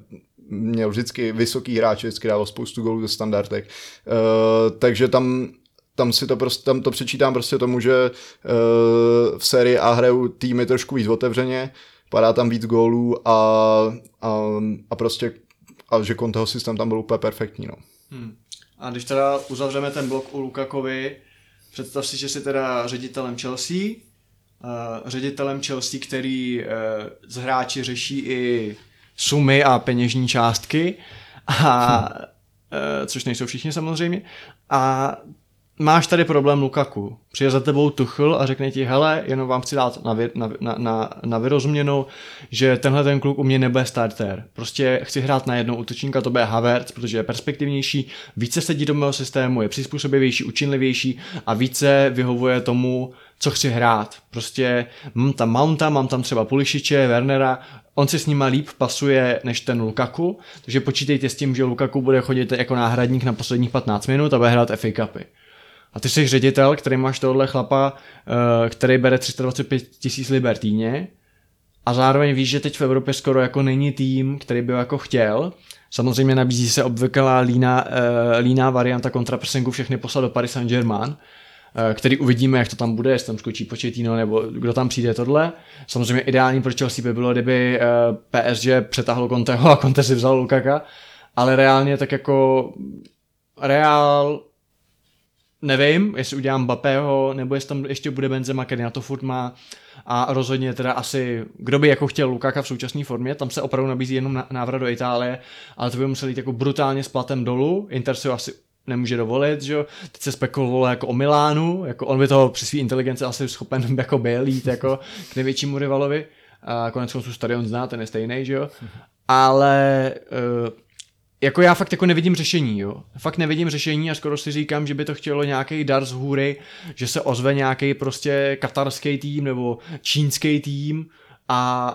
měl vždycky vysoký hráč, vždycky dával spoustu gólů ze standardek. Takže tam tam si to prostě, tam to přečítám prostě tomu, že uh, v sérii A hrajou týmy trošku víc otevřeně, padá tam víc gólů a, a, a prostě a že Conteho systém tam byl úplně perfektní, no. Hmm. A když teda uzavřeme ten blok u Lukakovi, představ si, že jsi teda ředitelem Chelsea, uh, ředitelem Chelsea, který uh, z hráči řeší i sumy a peněžní částky, a, uh, což nejsou všichni samozřejmě, a máš tady problém Lukaku. Přijde za tebou Tuchl a řekne ti, hele, jenom vám chci dát na, vy, na, na, na, na vyrozuměnou, že tenhle ten kluk u mě nebude starter. Prostě chci hrát na jednou útočníka, to bude Havertz, protože je perspektivnější, více sedí do mého systému, je přizpůsobivější, učinlivější a více vyhovuje tomu, co chci hrát. Prostě mám tam Mounta, mám tam třeba Pulišiče, Wernera, on si s nima líp pasuje než ten Lukaku, takže počítejte s tím, že Lukaku bude chodit jako náhradník na posledních 15 minut a bude hrát FA Cupy. A ty jsi ředitel, který máš tohle chlapa, eh, který bere 325 tisíc liber týdně a zároveň víš, že teď v Evropě skoro jako není tým, který by jako chtěl. Samozřejmě nabízí se obvyklá líná, uh, líná varianta kontrapressingu všechny poslat do Paris Saint-Germain, uh, který uvidíme, jak to tam bude, jestli tam skočí Početino nebo kdo tam přijde tohle. Samozřejmě ideální pro Chelsea by bylo, kdyby PSG přetáhlo Conteho a Conte si vzal Lukaka, ale reálně tak jako Real nevím, jestli udělám Bapého, nebo jestli tam ještě bude Benzema, který na to furt má. A rozhodně teda asi, kdo by jako chtěl Lukaka v současné formě, tam se opravdu nabízí jenom návrat do Itálie, ale to by museli jít jako brutálně s platem dolů, Inter si ho asi nemůže dovolit, že jo, teď se spekulovalo jako o Milánu, jako on by toho při své inteligenci asi schopen jako byl jít jako k největšímu rivalovi, a konec konců stadion zná, ten je stejný, že jo, ale uh, jako já fakt jako nevidím řešení, jo. Fakt nevidím řešení a skoro si říkám, že by to chtělo nějaký dar z hůry, že se ozve nějaký prostě katarský tým nebo čínský tým a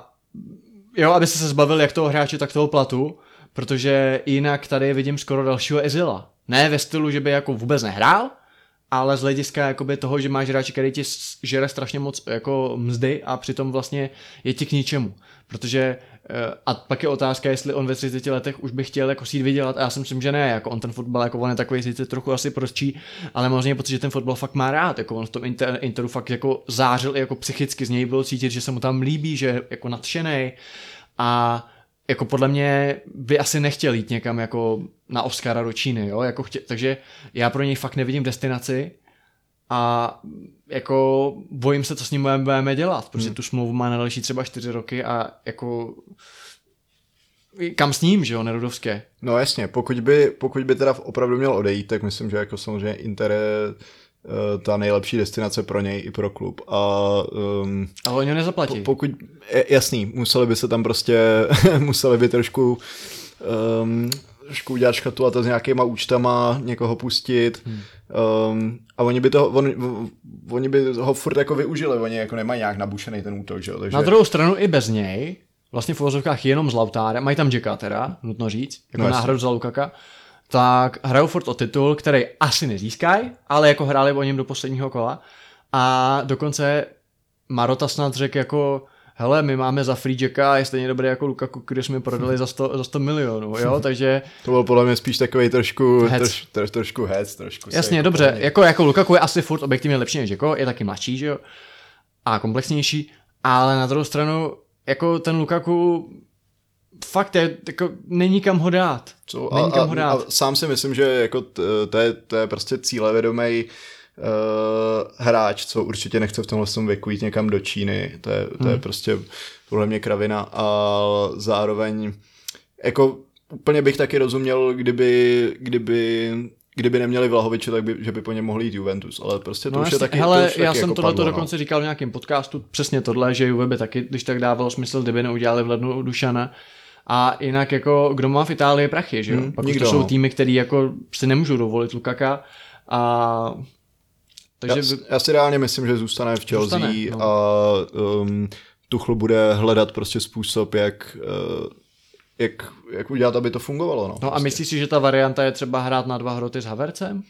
jo, aby se se zbavil jak toho hráče, tak toho platu, protože jinak tady vidím skoro dalšího Ezila. Ne ve stylu, že by jako vůbec nehrál, ale z hlediska jakoby toho, že máš hráče, který ti žere strašně moc jako mzdy a přitom vlastně je ti k ničemu. Protože a pak je otázka, jestli on ve 30 letech už by chtěl jako sít vydělat a já si myslím, že ne, jako on ten fotbal jako on je takový sice trochu asi prostší, ale možná pocit, že ten fotbal fakt má rád, jako on v tom inter, Interu fakt jako zářil i jako psychicky, z něj bylo cítit, že se mu tam líbí, že je jako nadšený. A jako podle mě by asi nechtěl jít někam jako na Oscara do Číny, jo, jako chtě, takže já pro něj fakt nevidím destinaci a jako bojím se, co s ním budeme dělat, protože hmm. tu smlouvu má na další třeba čtyři roky a jako kam s ním, že jo, Nerudovské? No jasně, pokud by, pokud by teda opravdu měl odejít, tak myslím, že jako samozřejmě Inter je uh, ta nejlepší destinace pro něj i pro klub. A, um, Ale oni ho nezaplatí. Po, pokud, jasný, museli by se tam prostě, museli by trošku um, trošku udělat škatulata s nějakýma účtama, někoho pustit hmm. um, a oni by, to, on, oni by ho furt jako využili, oni jako nemají nějak nabušený ten útok, že jo? Takže... Na druhou stranu i bez něj, vlastně v uvozovkách jenom z Lautára, mají tam Jacka teda, nutno říct, jako no náhradu za Lukaka, tak hrajou furt o titul, který asi nezískají, ale jako hráli o něm do posledního kola a dokonce Marota snad řekl jako hele, my máme za Free Jacka, je stejně dobrý jako Lukaku, který jsme prodali za 100, za 100 milionů, jo, takže... To byl podle mě spíš takový trošku, troš, troš, trošku hec, trošku Jasně, jako dobře, jako, jako Lukaku je asi furt objektivně lepší než Jacko, je taky mladší, že jo, a komplexnější, ale na druhou stranu, jako ten Lukaku fakt je, jako není kam ho dát. Co? Není kam ho dát. A, a sám si myslím, že jako to, je, to je prostě cílevědomý uh, hráč, co určitě nechce v tomhle tom věku jít někam do Číny. To je, to hmm. je prostě podle mě kravina a zároveň jako úplně bych taky rozuměl, kdyby, kdyby kdyby neměli Vlahoviče, tak by, že by po něm mohli jít Juventus, ale prostě to no už jasně, je taky hele, to už já taky jsem jako tohle to no. dokonce říkal v nějakém podcastu, přesně tohle, že Juve by taky, když tak dávalo smysl, kdyby neudělali v lednu Dušana, a jinak jako, kdo má v Itálii prachy, že jo? Hmm, Pak nikdo, to jsou no. týmy, který jako si nemůžou dovolit Lukaka a takže... Já, já si reálně myslím, že zůstane v Chelsea zůstane, no. a um, Tuchl bude hledat prostě způsob, jak uh, jak, jak udělat, aby to fungovalo. No, No a myslíš si, že ta varianta je třeba hrát na dva hroty s Havercem?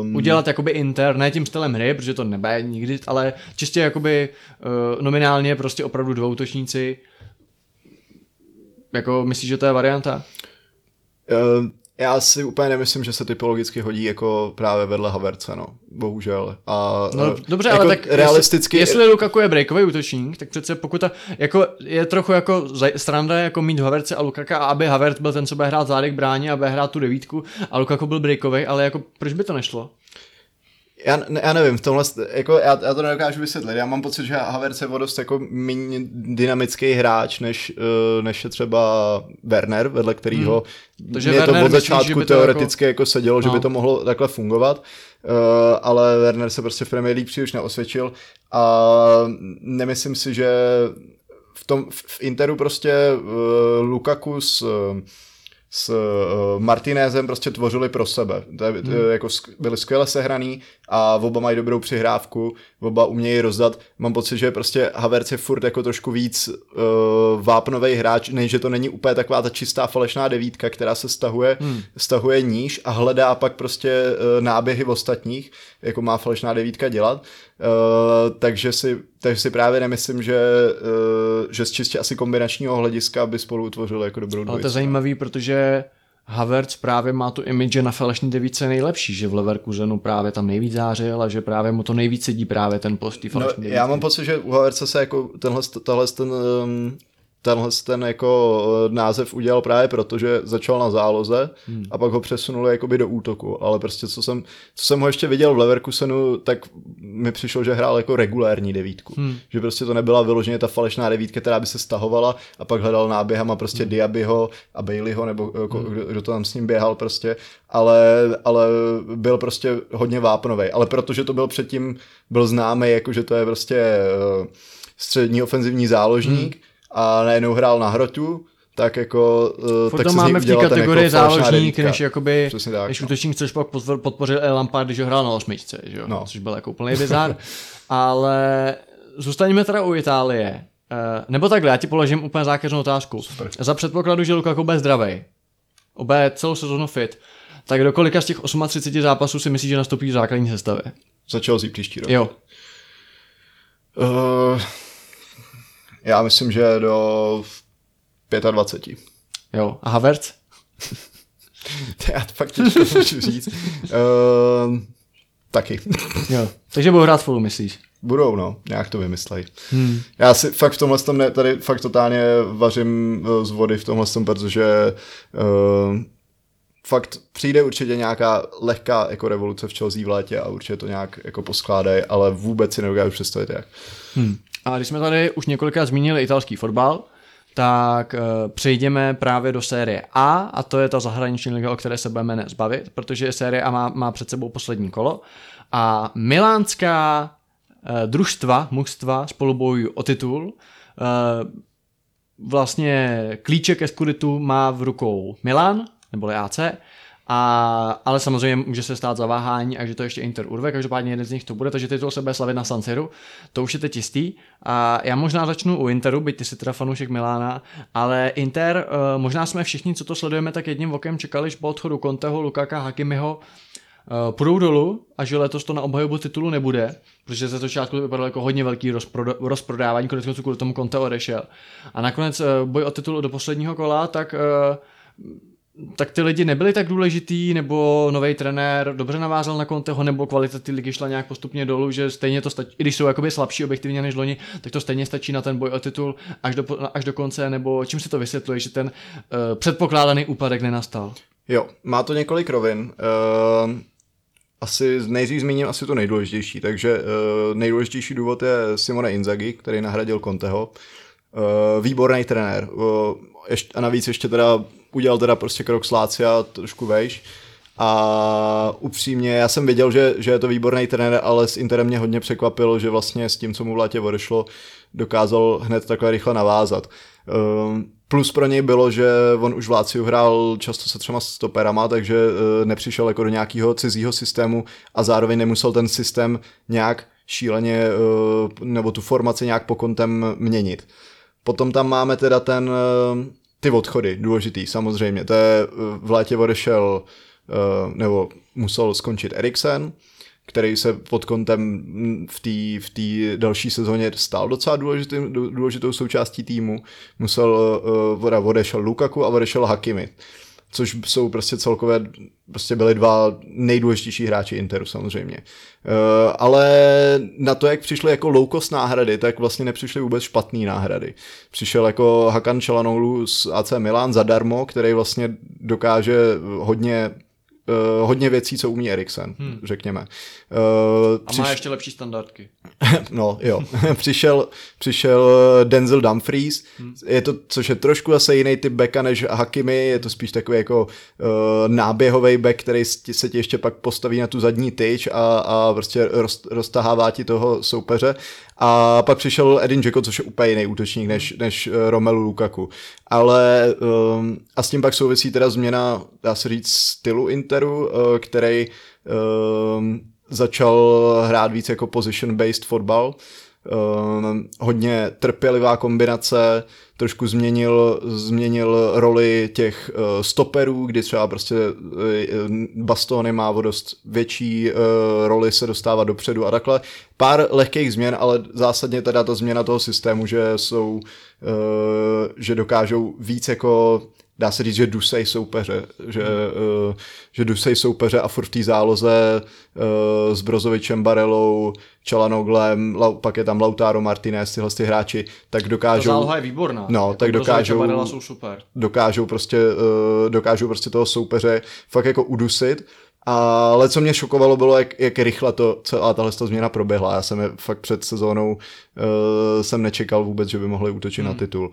um, Udělat jakoby Inter, ne tím stylem hry, protože to nebude nikdy, ale čistě jakoby uh, nominálně prostě opravdu dvou útočníci. Jako myslíš, že to je varianta? Uh, já si úplně nemyslím, že se typologicky hodí jako právě vedle Haverce, no. Bohužel. A, No eh, dobře, jako ale tak realisticky... Jestli, jestli Lukaku je breakový útočník, tak přece pokud ta, jako je trochu jako stranda jako mít Haverce a Lukaka a aby Havertz byl ten, co bude hrát zádek bráně a bude hrát tu devítku a Lukaku byl breakový, ale jako proč by to nešlo? Já, ne, já nevím, v tomhle, jako já, já to nedokážu vysvětlit. Já mám pocit, že Havertz je o dost jako méně dynamický hráč, než, uh, než je třeba Werner, vedle kterého hmm. Takže mě Werner to od začátku by to teoreticky jako, jako sedělo, no. že No. by to mohlo takhle fungovat. Uh, ale Werner se prostě v Premier League příliš neosvědčil a nemyslím si, že v tom v, v Interu prostě uh, Lukaku s uh, s uh, Martinezem prostě tvořili pro sebe. To je, hmm. jako byli skvěle sehraný a oba mají dobrou přihrávku, oba umějí rozdat. Mám pocit, že prostě Havertz je furt jako trošku víc uh, vápnový hráč, než že to není úplně taková ta čistá falešná devítka, která se stahuje, hmm. stahuje níž a hledá pak prostě uh, náběhy v ostatních, jako má falešná devítka dělat. Uh, takže, si, takže si právě nemyslím, že, uh, že z čistě asi kombinačního hlediska by spolu utvořili jako dobrou Ale to je dvojici. zajímavý, protože Havertz právě má tu image, že na falešní devíce nejlepší, že v Leverkusenu právě tam nejvíc zářil a že právě mu to nejvíc sedí právě ten post té No, já mám pocit, že u Havertze se jako tenhle, tenhle ten, um, tenhle ten jako uh, název udělal právě proto, že začal na záloze hmm. a pak ho přesunuli jakoby do útoku, ale prostě co jsem, co jsem ho ještě viděl v Leverkusenu, tak mi přišlo, že hrál jako regulérní devítku. Hmm. Že prostě to nebyla vyloženě ta falešná devítka, která by se stahovala a pak hledal náběhama prostě hmm. Diabyho a Baileyho, nebo jako, hmm. kdo, kdo to tam s ním běhal prostě, ale, ale byl prostě hodně vápnový. Ale protože to byl předtím, byl známý, jako že to je prostě uh, střední ofenzivní záložník, hmm a najednou hrál na hrotu, tak jako uh, tak to máme v té ten kategorii jako záložník, než jakoby, Přesně tak, než no. útočník, což pak podpořil Lampard, když ho hrál na osmičce, že jo? No. což byl jako úplný bizar. Ale zůstaňme teda u Itálie. Uh, nebo takhle, já ti položím úplně zákeřnou otázku. Super. Za předpokladu, že Lukaku bude zdravý, bude celou sezónu fit, tak do kolika z těch 38 zápasů si myslíš, že nastoupí v základní sestavě? Za Chelsea příští rok. Jo. Uh, já myslím, že do 25. Jo. A Havertz? To já to fakt těžko můžu říct. Uh, taky. Jo. Takže budou hrát spolu, myslíš? Budou, no, nějak to vymyslej. Hmm. Já si fakt v tomhle tom ne, tady fakt totálně vařím eh, z vody v tomhle tom, protože uh, fakt přijde určitě nějaká lehká jako revoluce v Chelsea v létě a určitě to nějak jako poskládají, ale vůbec si nedokážu představit jak. Hmm. A když jsme tady už několikrát zmínili italský fotbal, tak uh, přejdeme právě do série A a to je ta zahraniční liga, o které se budeme dnes bavit, protože série A má, má před sebou poslední kolo a milánská uh, družstva, mužstva spolu bojují o titul. Uh, vlastně klíče ke má v rukou Milan, neboli AC, a, ale samozřejmě může se stát zaváhání a že to ještě Inter urve, každopádně jeden z nich to bude, takže titul se bude slavit na San Siru, to už je teď jistý. A já možná začnu u Interu, byť ty jsi teda fanoušek Milána, ale Inter, uh, možná jsme všichni, co to sledujeme, tak jedním okem čekali, že po odchodu Conteho, Lukaka, Hakimiho uh, půjdou dolů a že letos to na obhajobu titulu nebude, protože ze začátku to vypadalo jako hodně velký rozproda- rozprodávání, konec konců kvůli tomu Conte odešel. A nakonec uh, boj o titul do posledního kola, tak tak ty lidi nebyli tak důležitý, nebo nový trenér dobře navázal na Conteho, nebo kvalita ty ligy šla nějak postupně dolů, že stejně to stačí, i když jsou jakoby slabší objektivně než loni, tak to stejně stačí na ten boj o titul až do, až do konce, nebo čím si to vysvětluje, že ten uh, předpokládaný úpadek nenastal? Jo, má to několik rovin. Uh, asi nejdřív zmíním asi to nejdůležitější, takže uh, nejdůležitější důvod je Simone Inzaghi, který nahradil Conteho. Uh, výborný trenér. Uh, ještě, a navíc ještě teda udělal teda prostě krok s Lácia trošku vejš. A upřímně, já jsem věděl, že, že je to výborný trenér, ale s Interem mě hodně překvapilo, že vlastně s tím, co mu v létě odešlo, dokázal hned takhle rychle navázat. Um, plus pro něj bylo, že on už v Láciu hrál často se třema stoperama, takže uh, nepřišel jako do nějakého cizího systému a zároveň nemusel ten systém nějak šíleně, uh, nebo tu formaci nějak po kontem měnit. Potom tam máme teda ten, uh, ty odchody, důležitý, samozřejmě. To je, eh, v létě odešel, uh, nebo musel skončit Eriksen, který se pod kontem mm, v té v tý další sezóně stal docela důležitým, dů- důležitou součástí týmu. Musel, uh, odešel Lukaku a odešel Hakimi což jsou prostě celkové, prostě byli dva nejdůležitější hráči Interu samozřejmě. Uh, ale na to, jak přišly jako low cost náhrady, tak vlastně nepřišly vůbec špatné náhrady. Přišel jako Hakan Čalanoulu z AC Milan zadarmo, který vlastně dokáže hodně uh, hodně věcí, co umí Eriksen, hmm. řekněme. Uh, A má ještě lepší standardky. no, jo. přišel, přišel Denzel Dumfries, hmm. je to, což je trošku zase jiný typ beka než Hakimi, je to spíš takový jako uh, náběhový back, který se ti ještě pak postaví na tu zadní tyč a, a prostě roz, roztahává ti toho soupeře. A pak přišel Edin Dzeko, což je úplně jiný útočník než, než Romelu Lukaku. Ale um, a s tím pak souvisí teda změna, dá se říct, stylu Interu, uh, který um, začal hrát víc jako position-based fotbal. Um, hodně trpělivá kombinace, trošku změnil, změnil roli těch uh, stoperů, kdy třeba prostě uh, Bastony má o dost větší roli se dostávat dopředu a takhle. Pár lehkých změn, ale zásadně teda ta změna toho systému, že jsou, že dokážou víc jako dá se říct, že dusej soupeře, že, uh, že dusej soupeře a furt v té záloze uh, s Brozovičem, Barelou, Čalanoglem, lau, pak je tam Lautaro Martinez, tyhle ty hráči, tak dokážou... Ta záloha je výborná. No, jako tak dokážou... Barela jsou super. Dokážou prostě, uh, dokážou prostě toho soupeře fakt jako udusit. Ale co mě šokovalo bylo, jak, jak rychle to celá tahle změna proběhla. Já jsem je fakt před sezónou uh, jsem nečekal vůbec, že by mohli útočit hmm. na titul.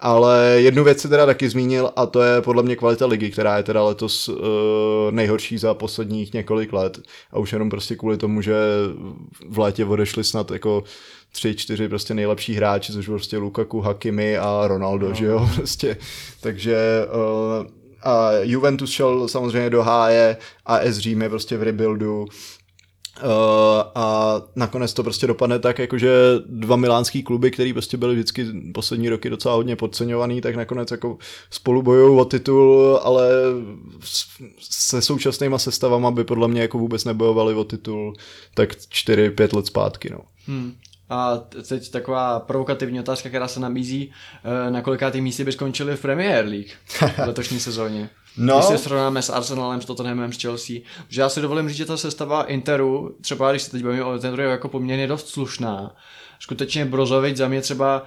Ale jednu věc si teda taky zmínil a to je podle mě kvalita ligy, která je teda letos uh, nejhorší za posledních několik let a už jenom prostě kvůli tomu, že v létě odešli snad jako tři, čtyři prostě nejlepší hráči, což prostě Lukaku, Hakimi a Ronaldo, no. že jo, prostě. Takže uh, a Juventus šel samozřejmě do háje, AS Řím je prostě v rebuildu, Uh, a nakonec to prostě dopadne tak, jakože dva milánský kluby, který prostě byly vždycky poslední roky docela hodně podceňovaný, tak nakonec jako spolu bojují o titul, ale se současnýma sestavama by podle mě jako vůbec nebojovali o titul tak 4-5 let zpátky. No. Hmm. A teď taková provokativní otázka, která se nabízí, eh, na kolikátý místě by skončili v Premier League v letošní sezóně. No. Když se srovnáme s Arsenalem, s Tottenhamem, s Chelsea. Že já si dovolím říct, že ta sestava Interu, třeba když se teď bavíme o Interu, je jako poměrně dost slušná. Skutečně Brozovič za mě třeba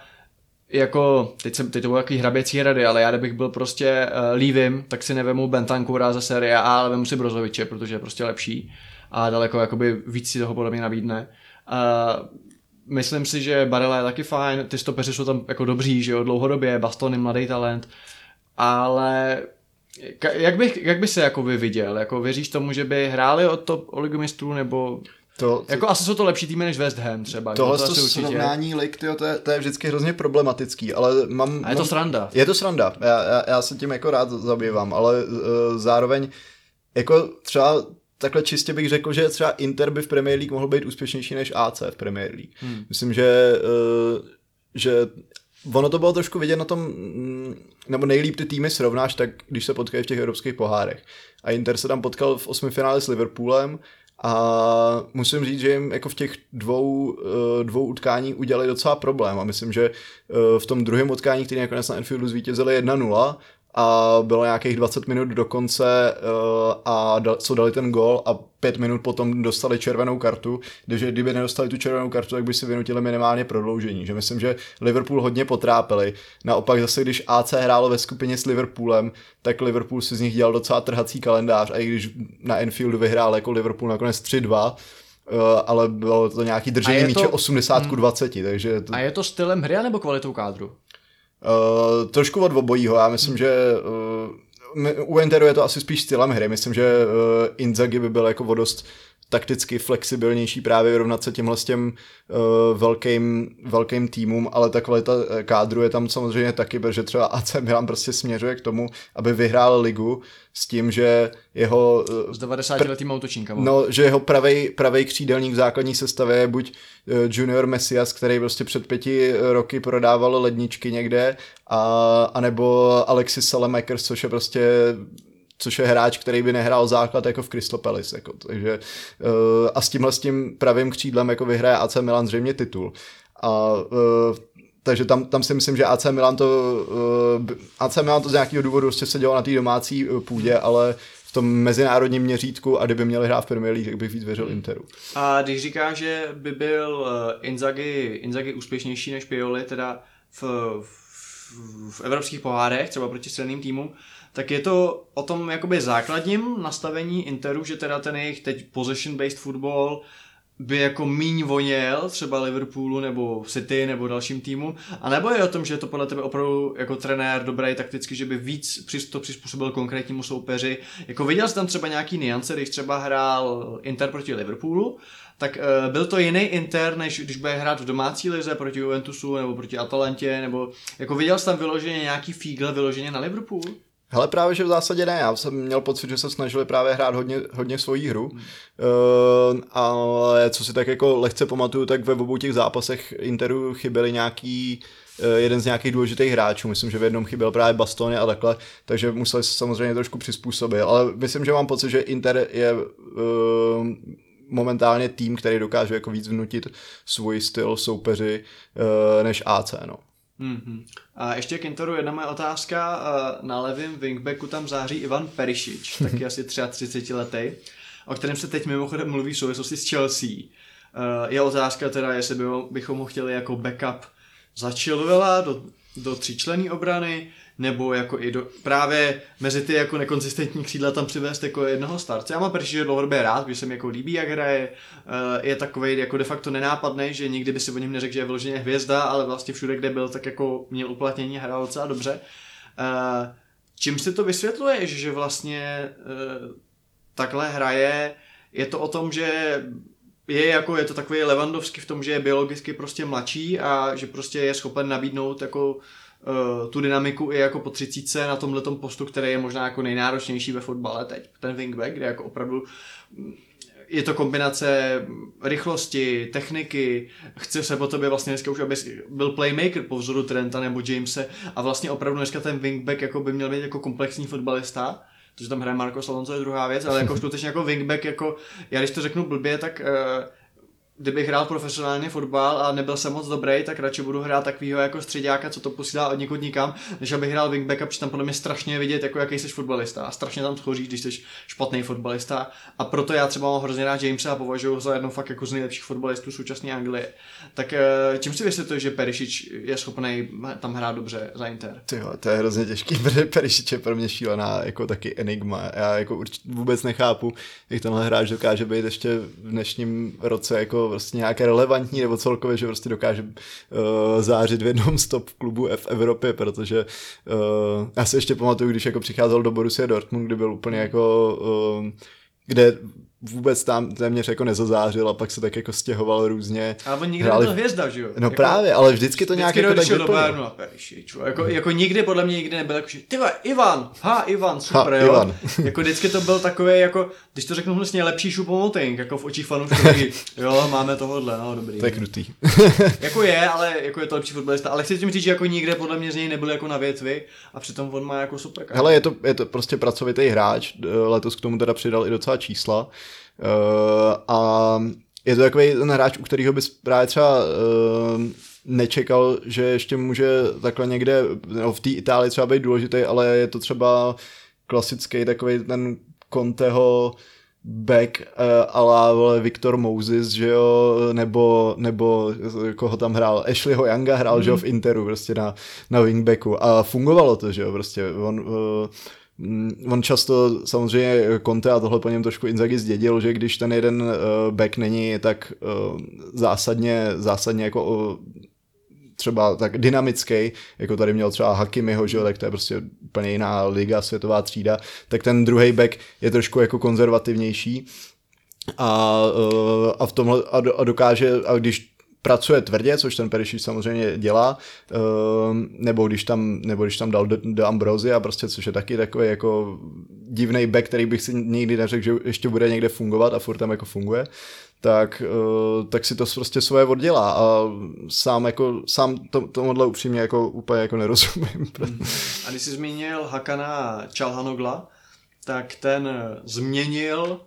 jako, teď, jsem, teď to bylo takový hraběcí rady, ale já kdybych byl prostě uh, lívým, tak si nevemu Bentancura ze série A, ale vemu si Brozoviče, protože je prostě lepší a daleko jakoby víc si toho podle mě nabídne. Uh, myslím si, že Barela je taky fajn, ty stopeři jsou tam jako dobří, že jo, dlouhodobě, Baston je mladý talent, ale jak, bych, jak by se jako vy viděl? Jako věříš tomu, že by hráli od top oligomistrů nebo to, to, jako asi jsou to lepší týmy než West Ham třeba. Tohle to, to srovnání lik, tyjo, to, je, to je vždycky hrozně problematický, ale mám... A je to sranda. Je to sranda, já, já, já se tím jako rád zabývám, ale uh, zároveň jako třeba takhle čistě bych řekl, že třeba Inter by v Premier League mohl být úspěšnější než AC v Premier League. Hmm. Myslím, že, uh, že ono to bylo trošku vidět na tom, mm, nebo nejlíp ty týmy srovnáš, tak když se potkají v těch evropských pohárech. A Inter se tam potkal v osmi finále s Liverpoolem a musím říct, že jim jako v těch dvou, eh, dvou utkání udělali docela problém a myslím, že eh, v tom druhém utkání, který nakonec na Enfieldu zvítězili 1-0, a bylo nějakých 20 minut do konce uh, a da, co dali ten gol a pět minut potom dostali červenou kartu, takže kdyby nedostali tu červenou kartu, tak by si vynutili minimálně prodloužení, že myslím, že Liverpool hodně potrápili. Naopak zase, když AC hrálo ve skupině s Liverpoolem, tak Liverpool si z nich dělal docela trhací kalendář a i když na Enfieldu vyhrál jako Liverpool nakonec 3-2, Uh, ale bylo to nějaký držení míče 80 hmm. 20, takže... To... A je to stylem hry nebo kvalitou kádru? Uh, trošku od obojího, já myslím, že uh, u Interu je to asi spíš stylem hry, myslím, že uh, Inzaghi by byl jako vodost takticky flexibilnější právě vyrovnat se těmhle s těm uh, velkým, velkým týmům, ale ta kvalita eh, kádru je tam samozřejmě taky, protože třeba AC Milan prostě směřuje k tomu, aby vyhrál ligu s tím, že jeho uh, S 90-letým útočníkem. No, že jeho pravej, pravej křídelník v základní sestavě je buď uh, Junior Messias, který prostě před pěti roky prodával ledničky někde, a, anebo Alexis Salemakers, což je prostě což je hráč, který by nehrál základ jako v Crystal Palace. Jako, takže, uh, a s tímhle s tím pravým křídlem jako vyhraje AC Milan zřejmě titul. A uh, takže tam, tam si myslím, že AC Milan to, uh, AC Milan to z nějakého důvodu prostě sedělo na té domácí půdě, ale v tom mezinárodním měřítku a kdyby měli hrát v Premier League, tak bych víc věřil Interu. A když říká, že by byl eh, Inzaghi, Inzaghi úspěšnější než Pioli, teda v, v, v evropských pohárech, třeba proti silným týmům, tak je to o tom jakoby základním nastavení Interu, že teda ten jejich teď possession-based football by jako míň voněl třeba Liverpoolu nebo City nebo dalším týmu, a nebo je o tom, že je to podle tebe opravdu jako trenér dobrý takticky, že by víc to přizpůsobil konkrétnímu soupeři. Jako viděl jsi tam třeba nějaký niance, když třeba hrál Inter proti Liverpoolu, tak uh, byl to jiný Inter, než když bude hrát v domácí lize proti Juventusu nebo proti Atalantě, nebo jako viděl jsi tam vyloženě nějaký fígle vyloženě na Liverpool? Hele, právě, že v zásadě ne. Já jsem měl pocit, že se snažili právě hrát hodně, hodně svoji hru. Hmm. Uh, ale co si tak jako lehce pamatuju, tak ve obou těch zápasech Interu chyběli nějaký uh, jeden z nějakých důležitých hráčů. Myslím, že v jednom chyběl právě Bastony a takhle, takže museli se samozřejmě trošku přizpůsobit. Ale myslím, že mám pocit, že Inter je uh, momentálně tým, který dokáže jako víc vnutit svůj styl soupeři uh, než AC. No. Mm-hmm. A ještě k Interu jedna moje otázka. Na levém wingbacku tam září Ivan Perišič, taky asi 33 letý, o kterém se teď mimochodem mluví v souvislosti s Chelsea. Je otázka teda, jestli bychom ho chtěli jako backup za Chilwella do, do tříčlený obrany, nebo jako i do, právě mezi ty jako nekonzistentní křídla tam přivést jako jednoho starce. Já mám že dlouhodobě rád, když se mi jako líbí, jak hraje, eh, je takový jako de facto nenápadný, že nikdy by si o něm neřekl, že je vyloženě hvězda, ale vlastně všude, kde byl, tak jako měl uplatnění, hrál docela dobře. Eh, čím si to vysvětluješ, že vlastně eh, takhle hraje, je to o tom, že je jako, je to takový Levandovský v tom, že je biologicky prostě mladší a že prostě je schopen nabídnout jako tu dynamiku i jako po třicíce na tomhle postu, který je možná jako nejnáročnější ve fotbale teď. Ten wingback, kde jako opravdu mm, je to kombinace rychlosti, techniky, chce se po tobě vlastně dneska už, aby byl playmaker po vzoru Trenta nebo Jamese a vlastně opravdu dneska ten wingback jako by měl být jako komplexní fotbalista, to, že tam hraje Marco Alonso je druhá věc, ale jako skutečně jako wingback, jako já když to řeknu blbě, tak uh, kdybych hrál profesionálně fotbal a nebyl jsem moc dobrý, tak radši budu hrát takovýho jako středáka, co to posílá od někud nikam, než abych hrál wingbacka, protože tam podle mě strašně vidět, jako jaký jsi fotbalista a strašně tam schoří, když jsi špatný fotbalista. A proto já třeba mám hrozně rád Jamesa a považuji ho za jedno fakt jako z nejlepších fotbalistů současné Anglie. Tak eh, čím si vysvětluje, že Perišič je schopný tam hrát dobře za Inter? Tyjo, to je hrozně těžký, protože Perišič je pro mě šílená jako taky enigma. Já jako urč, vůbec nechápu, jak tenhle hráč dokáže být ještě v dnešním roce jako prostě nějaké relevantní nebo celkově, že prostě dokáže uh, zářit v jednom stop klubu v Evropě, protože uh, já si ještě pamatuju, když jako přicházel do Borussia Dortmund, kdy byl úplně jako uh, kde vůbec tam téměř jako nezazářil a pak se tak jako stěhoval různě. Ale on nikdy nebyl hvězda, že jo? No jako, právě, ale vždycky to nějak vždycky jako tak do Bayernu a Perišič, jako, jako nikdy, podle mě nikdy nebyl jako, že ty Ivan, ha, Ivan, super, ha, jo. Ivan. jako vždycky to byl takový jako, když to řeknu vlastně lepší šupomoting, jako v očích fanoušků, jo, máme tohle, no dobrý. To je krutý. jako je, ale jako je to lepší fotbalista, ale chci tím říct, že jako nikde podle mě z něj nebyl jako na větvi a přitom on má jako super. Hele, je to, je to prostě pracovitý hráč, letos k tomu teda přidal i docela čísla. Uh, a je to takový ten hráč, u kterého bys právě třeba uh, nečekal, že ještě může takhle někde, no v té Itálii třeba být důležitý, ale je to třeba klasický takový ten Conteho back uh, ala vole, Viktor Moses, že jo, nebo, nebo koho tam hrál, Ashleyho Younga hrál, mm. že jo, v Interu, prostě na, na wingbacku a fungovalo to, že jo, prostě on, uh, on často samozřejmě Conte a tohle po něm trošku Inzaghi zdědil, že když ten jeden uh, back není tak uh, zásadně, zásadně jako uh, třeba tak dynamický, jako tady měl třeba Hakimiho, že tak to je prostě úplně jiná liga, světová třída, tak ten druhý back je trošku jako konzervativnější. A, eh, a v tomhle a dokáže, a když pracuje tvrdě, což ten Perišič samozřejmě dělá, ehm, nebo když tam, nebo když tam dal do, Ambrozia, prostě, což je taky takový jako divný back, který bych si nikdy neřekl, že ještě bude někde fungovat a furt tam jako funguje, tak, eh, tak si to prostě svoje oddělá a sám jako, sám to, tomuhle upřímně jako úplně jako nerozumím. A když jsi zmínil Hakana Čalhanogla, tak ten změnil,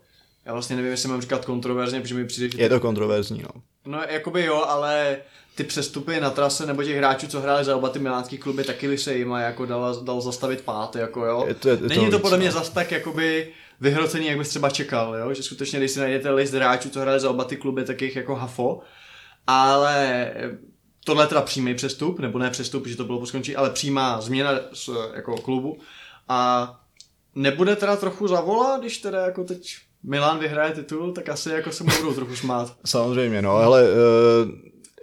já vlastně nevím, jestli mám říkat kontroverzně, protože mi přijde, že Je to kontroverzní, no. No, jakoby jo, ale ty přestupy na trase nebo těch hráčů, co hráli za oba ty milánský kluby, taky by se jim jako dal, dal zastavit pát, jako jo. Je to- je to Není to podle mě no. zas tak jakoby vyhrocený, jak bys třeba čekal, jo? že skutečně, když si najdete list hráčů, co hráli za oba ty kluby, tak jich jako hafo, ale tohle je teda přímý přestup, nebo ne přestup, že to bylo po skončení, ale přímá změna z, jako klubu a nebude teda trochu zavolat, když teda jako teď Milan vyhraje titul, tak asi jako se mu budou trochu smát. Samozřejmě, no, ale uh,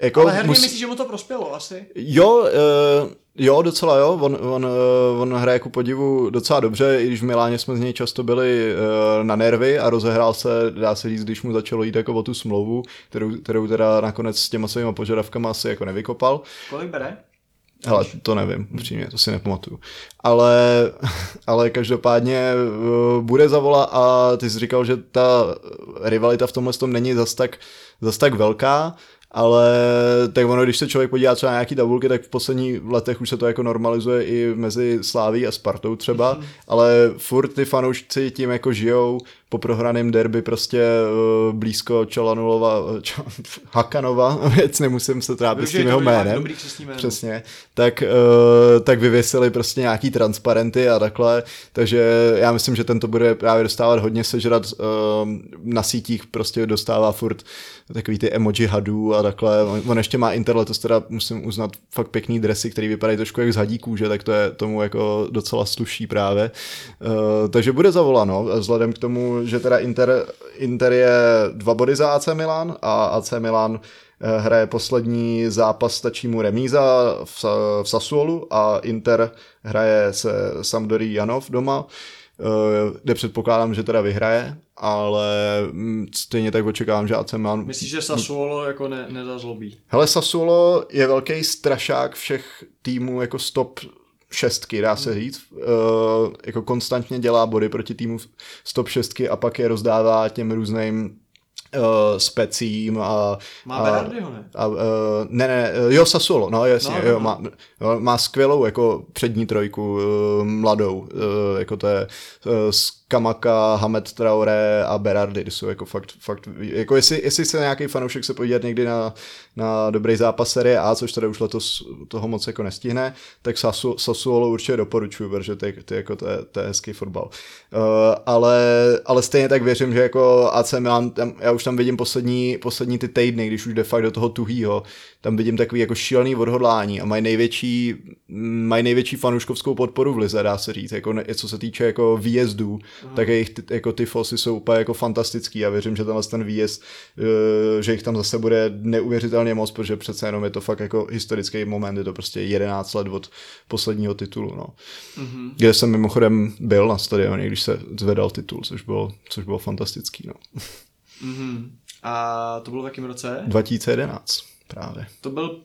jako Ale herně mus- myslíš, že mu to prospělo asi? Jo, uh, jo, docela jo, on, on, uh, on hraje ku podivu docela dobře, i když v Miláně jsme z něj často byli uh, na nervy a rozehrál se, dá se říct, když mu začalo jít jako o tu smlouvu, kterou, kterou teda nakonec s těma svými požadavkama asi jako nevykopal. Kolik bere? Hele, to nevím, upřímně, to si nepamatuju. Ale, ale každopádně uh, bude zavolat a ty jsi říkal, že ta rivalita v tomhle tom není zas tak, zas tak velká, ale tak ono, když se člověk podívá třeba na nějaký tabulky, tak v posledních letech už se to jako normalizuje i mezi Sláví a Spartou třeba, ale furt ty fanoušci tím jako žijou po prohraném derby prostě uh, blízko Čalanulova, Čal, Hakanova, věc nemusím se trápit s tím jeho jménem. Dobrý jméno. Přesně. Tak, uh, tak vyvěsili prostě nějaký transparenty a takhle, takže já myslím, že tento bude právě dostávat hodně sežrat uh, na sítích, prostě dostává furt takový ty emoji hadů a takhle. On, on ještě má interletos, teda musím uznat fakt pěkný dresy, který vypadají trošku jak z hadí kůže, tak to je tomu jako docela sluší právě. Uh, takže bude zavoláno, vzhledem k tomu, že teda Inter, Inter je dva body za AC Milan a AC Milan eh, hraje poslední zápas, stačí mu remíza v, v Sassuolu a Inter hraje se Sampdory Janov doma, eh, kde předpokládám, že teda vyhraje, ale mm, stejně tak očekávám, že AC Milan... Myslíš, že Sassuolo jako ne, nezazlobí? Hele, Sassuolo je velký strašák všech týmů jako stop šestky, dá se říct. Uh, jako konstantně dělá body proti týmu stop šestky a pak je rozdává těm různým uh, specím a... Má a, Berardiho, ne? A, uh, ne, ne, eh, jo, Sassuolo, no jasně, No, no, no, jo, no. má, jo, má skvělou jako přední trojku, uh, mladou, uh, jako to je uh, Kamaka, Hamed Traoré a Berardi, jsou jako fakt, fakt jako jestli, jestli se nějaký fanoušek se podívat někdy na, na dobrý zápas série A, což teda už letos toho moc jako nestihne, tak Sasu, Sassuolo určitě doporučuji, protože ty, ty jako to, je, to je hezký fotbal. Uh, ale, ale stejně tak věřím, že jako AC Milan, tam, já už tam vidím poslední, poslední ty týdny, když už jde fakt do toho tuhýho, tam vidím takový jako šílený odhodlání a mají největší, mají největší fanouškovskou podporu v lize, dá se říct, jako ne, co se týče jako výjezdů, tak jejich ty, jako ty fosy jsou úplně jako fantastický a věřím, že tenhle ten výjezd, eh, že jich tam zase bude neuvěřitelně moc, protože přece jenom je to fakt jako historický moment, je to prostě 11 let od posledního titulu, no. Mm-hmm. Kde jsem mimochodem byl na stadioně, když se zvedal titul, což bylo, což bylo fantastický, no. Mhm. A to bylo v jakém roce? 2011 právě. To byl,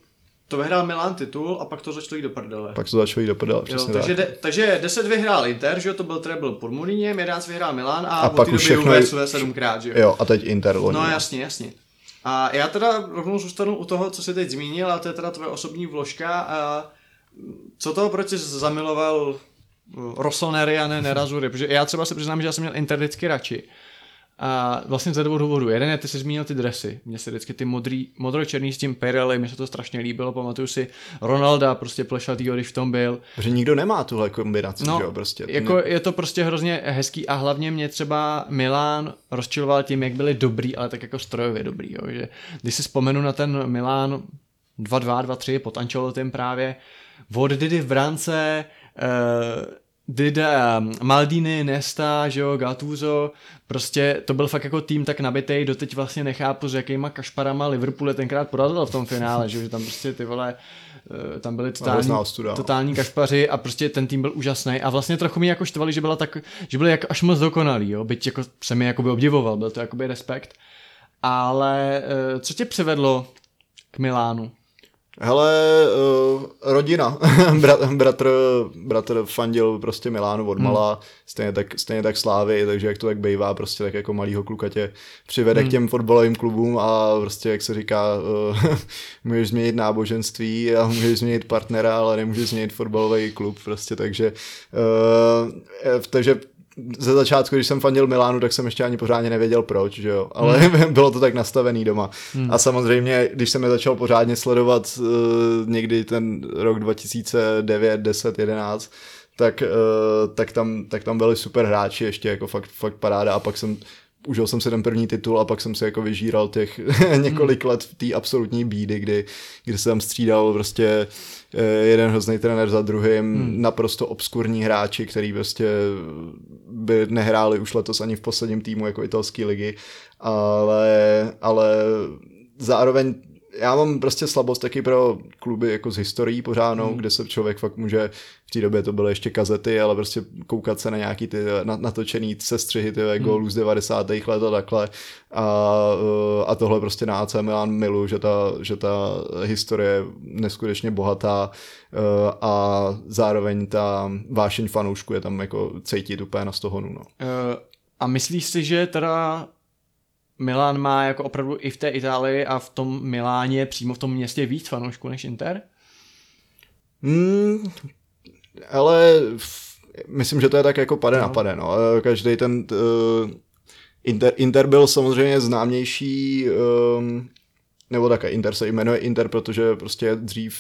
to vyhrál Milan titul a pak to začalo jít do prdele. Pak to začalo jít do prdele, Jo, přesně takže, tak. de, takže 10 vyhrál Inter, že jo, to byl treble pod Mourinhem, 11 vyhrál Milan a, A pak už všechno je- Juve sedmkrát, že jo. Jo, a teď Inter loni. No jasně, jasně. A já teda rovnou zůstanu u toho, co jsi teď zmínil, a to je teda tvoje osobní vložka. A co toho, proč jsi zamiloval Rossoneri a ne Nerazury? Protože já třeba se přiznám, že já jsem měl Inter vždycky radši. A vlastně ze dvou důvodů. Jeden je, ty jsi zmínil ty dresy. Mně se vždycky ty modrý, modro-černý s tím Pirelli, mně se to strašně líbilo. Pamatuju si Ronalda, prostě plešatýho, když v tom byl. Že nikdo nemá tuhle kombinaci, No, že jo, prostě. jako je to prostě hrozně hezký a hlavně mě třeba Milán rozčiloval tím, jak byli dobrý, ale tak jako strojově dobrý, jo, že když si vzpomenu na ten Milán 2-2, 2-3 pod Ancelottem právě, od v brance, uh, Dida, Maldini, Nesta, že jo, Gattuso, prostě to byl fakt jako tým tak nabitej, doteď vlastně nechápu, s jakýma kašparama Liverpool je tenkrát porazil v tom finále, že, že tam prostě ty vole eh, tam byli hrozná totální, no. totální kašpaři a prostě ten tým byl úžasný a vlastně trochu mi jako štvali, že byla tak, že byli jako až moc dokonalí, jo, byť jako jsem je jakoby obdivoval, byl to jakoby respekt. Ale eh, co tě přivedlo k Milánu? Hele, uh, rodina. Brat, bratr, bratr fandil prostě Milánu od malá, hmm. stejně, tak, stejně tak Slávy, takže jak to tak bývá, prostě tak jako malýho kluka tě přivede hmm. k těm fotbalovým klubům a prostě, jak se říká, uh, můžeš změnit náboženství a můžeš změnit partnera, ale nemůžeš změnit fotbalový klub, prostě, takže, uh, takže ze začátku, když jsem fandil Milánu, tak jsem ještě ani pořádně nevěděl proč, že jo, ale hmm. bylo to tak nastavený doma. Hmm. A samozřejmě, když jsem je začal pořádně sledovat uh, někdy ten rok 2009, 10, 11, tak, uh, tak, tam, tak tam byli super hráči, ještě jako fakt, fakt paráda a pak jsem užil jsem si ten první titul a pak jsem si jako vyžíral těch několik let v té absolutní bídy, kdy, kdy jsem střídal prostě eh, jeden hrozný trenér za druhým, hmm. naprosto obskurní hráči, který prostě by nehráli už letos ani v posledním týmu jako italské ligy, ale, ale zároveň já mám prostě slabost taky pro kluby jako z historií pořádnou, hmm. kde se člověk fakt může, v té době to byly ještě kazety, ale prostě koukat se na nějaký ty natočený sestřihy ty hmm. gólů z 90. let a takhle a, a tohle prostě na AC Milan milu, že ta, že ta historie je neskutečně bohatá eh, a zároveň ta vášeň fanoušku je tam jako cítit úplně na stohonu. No. Uh, a myslíš si, že teda Milan má jako opravdu i v té Itálii a v tom Miláně přímo v tom městě víc fanoušků než Inter? Hmm, ale v, myslím, že to je tak jako pade no. na pade, no. Každý ten uh, Inter, Inter byl samozřejmě známější, um, nebo také Inter se jmenuje Inter, protože prostě dřív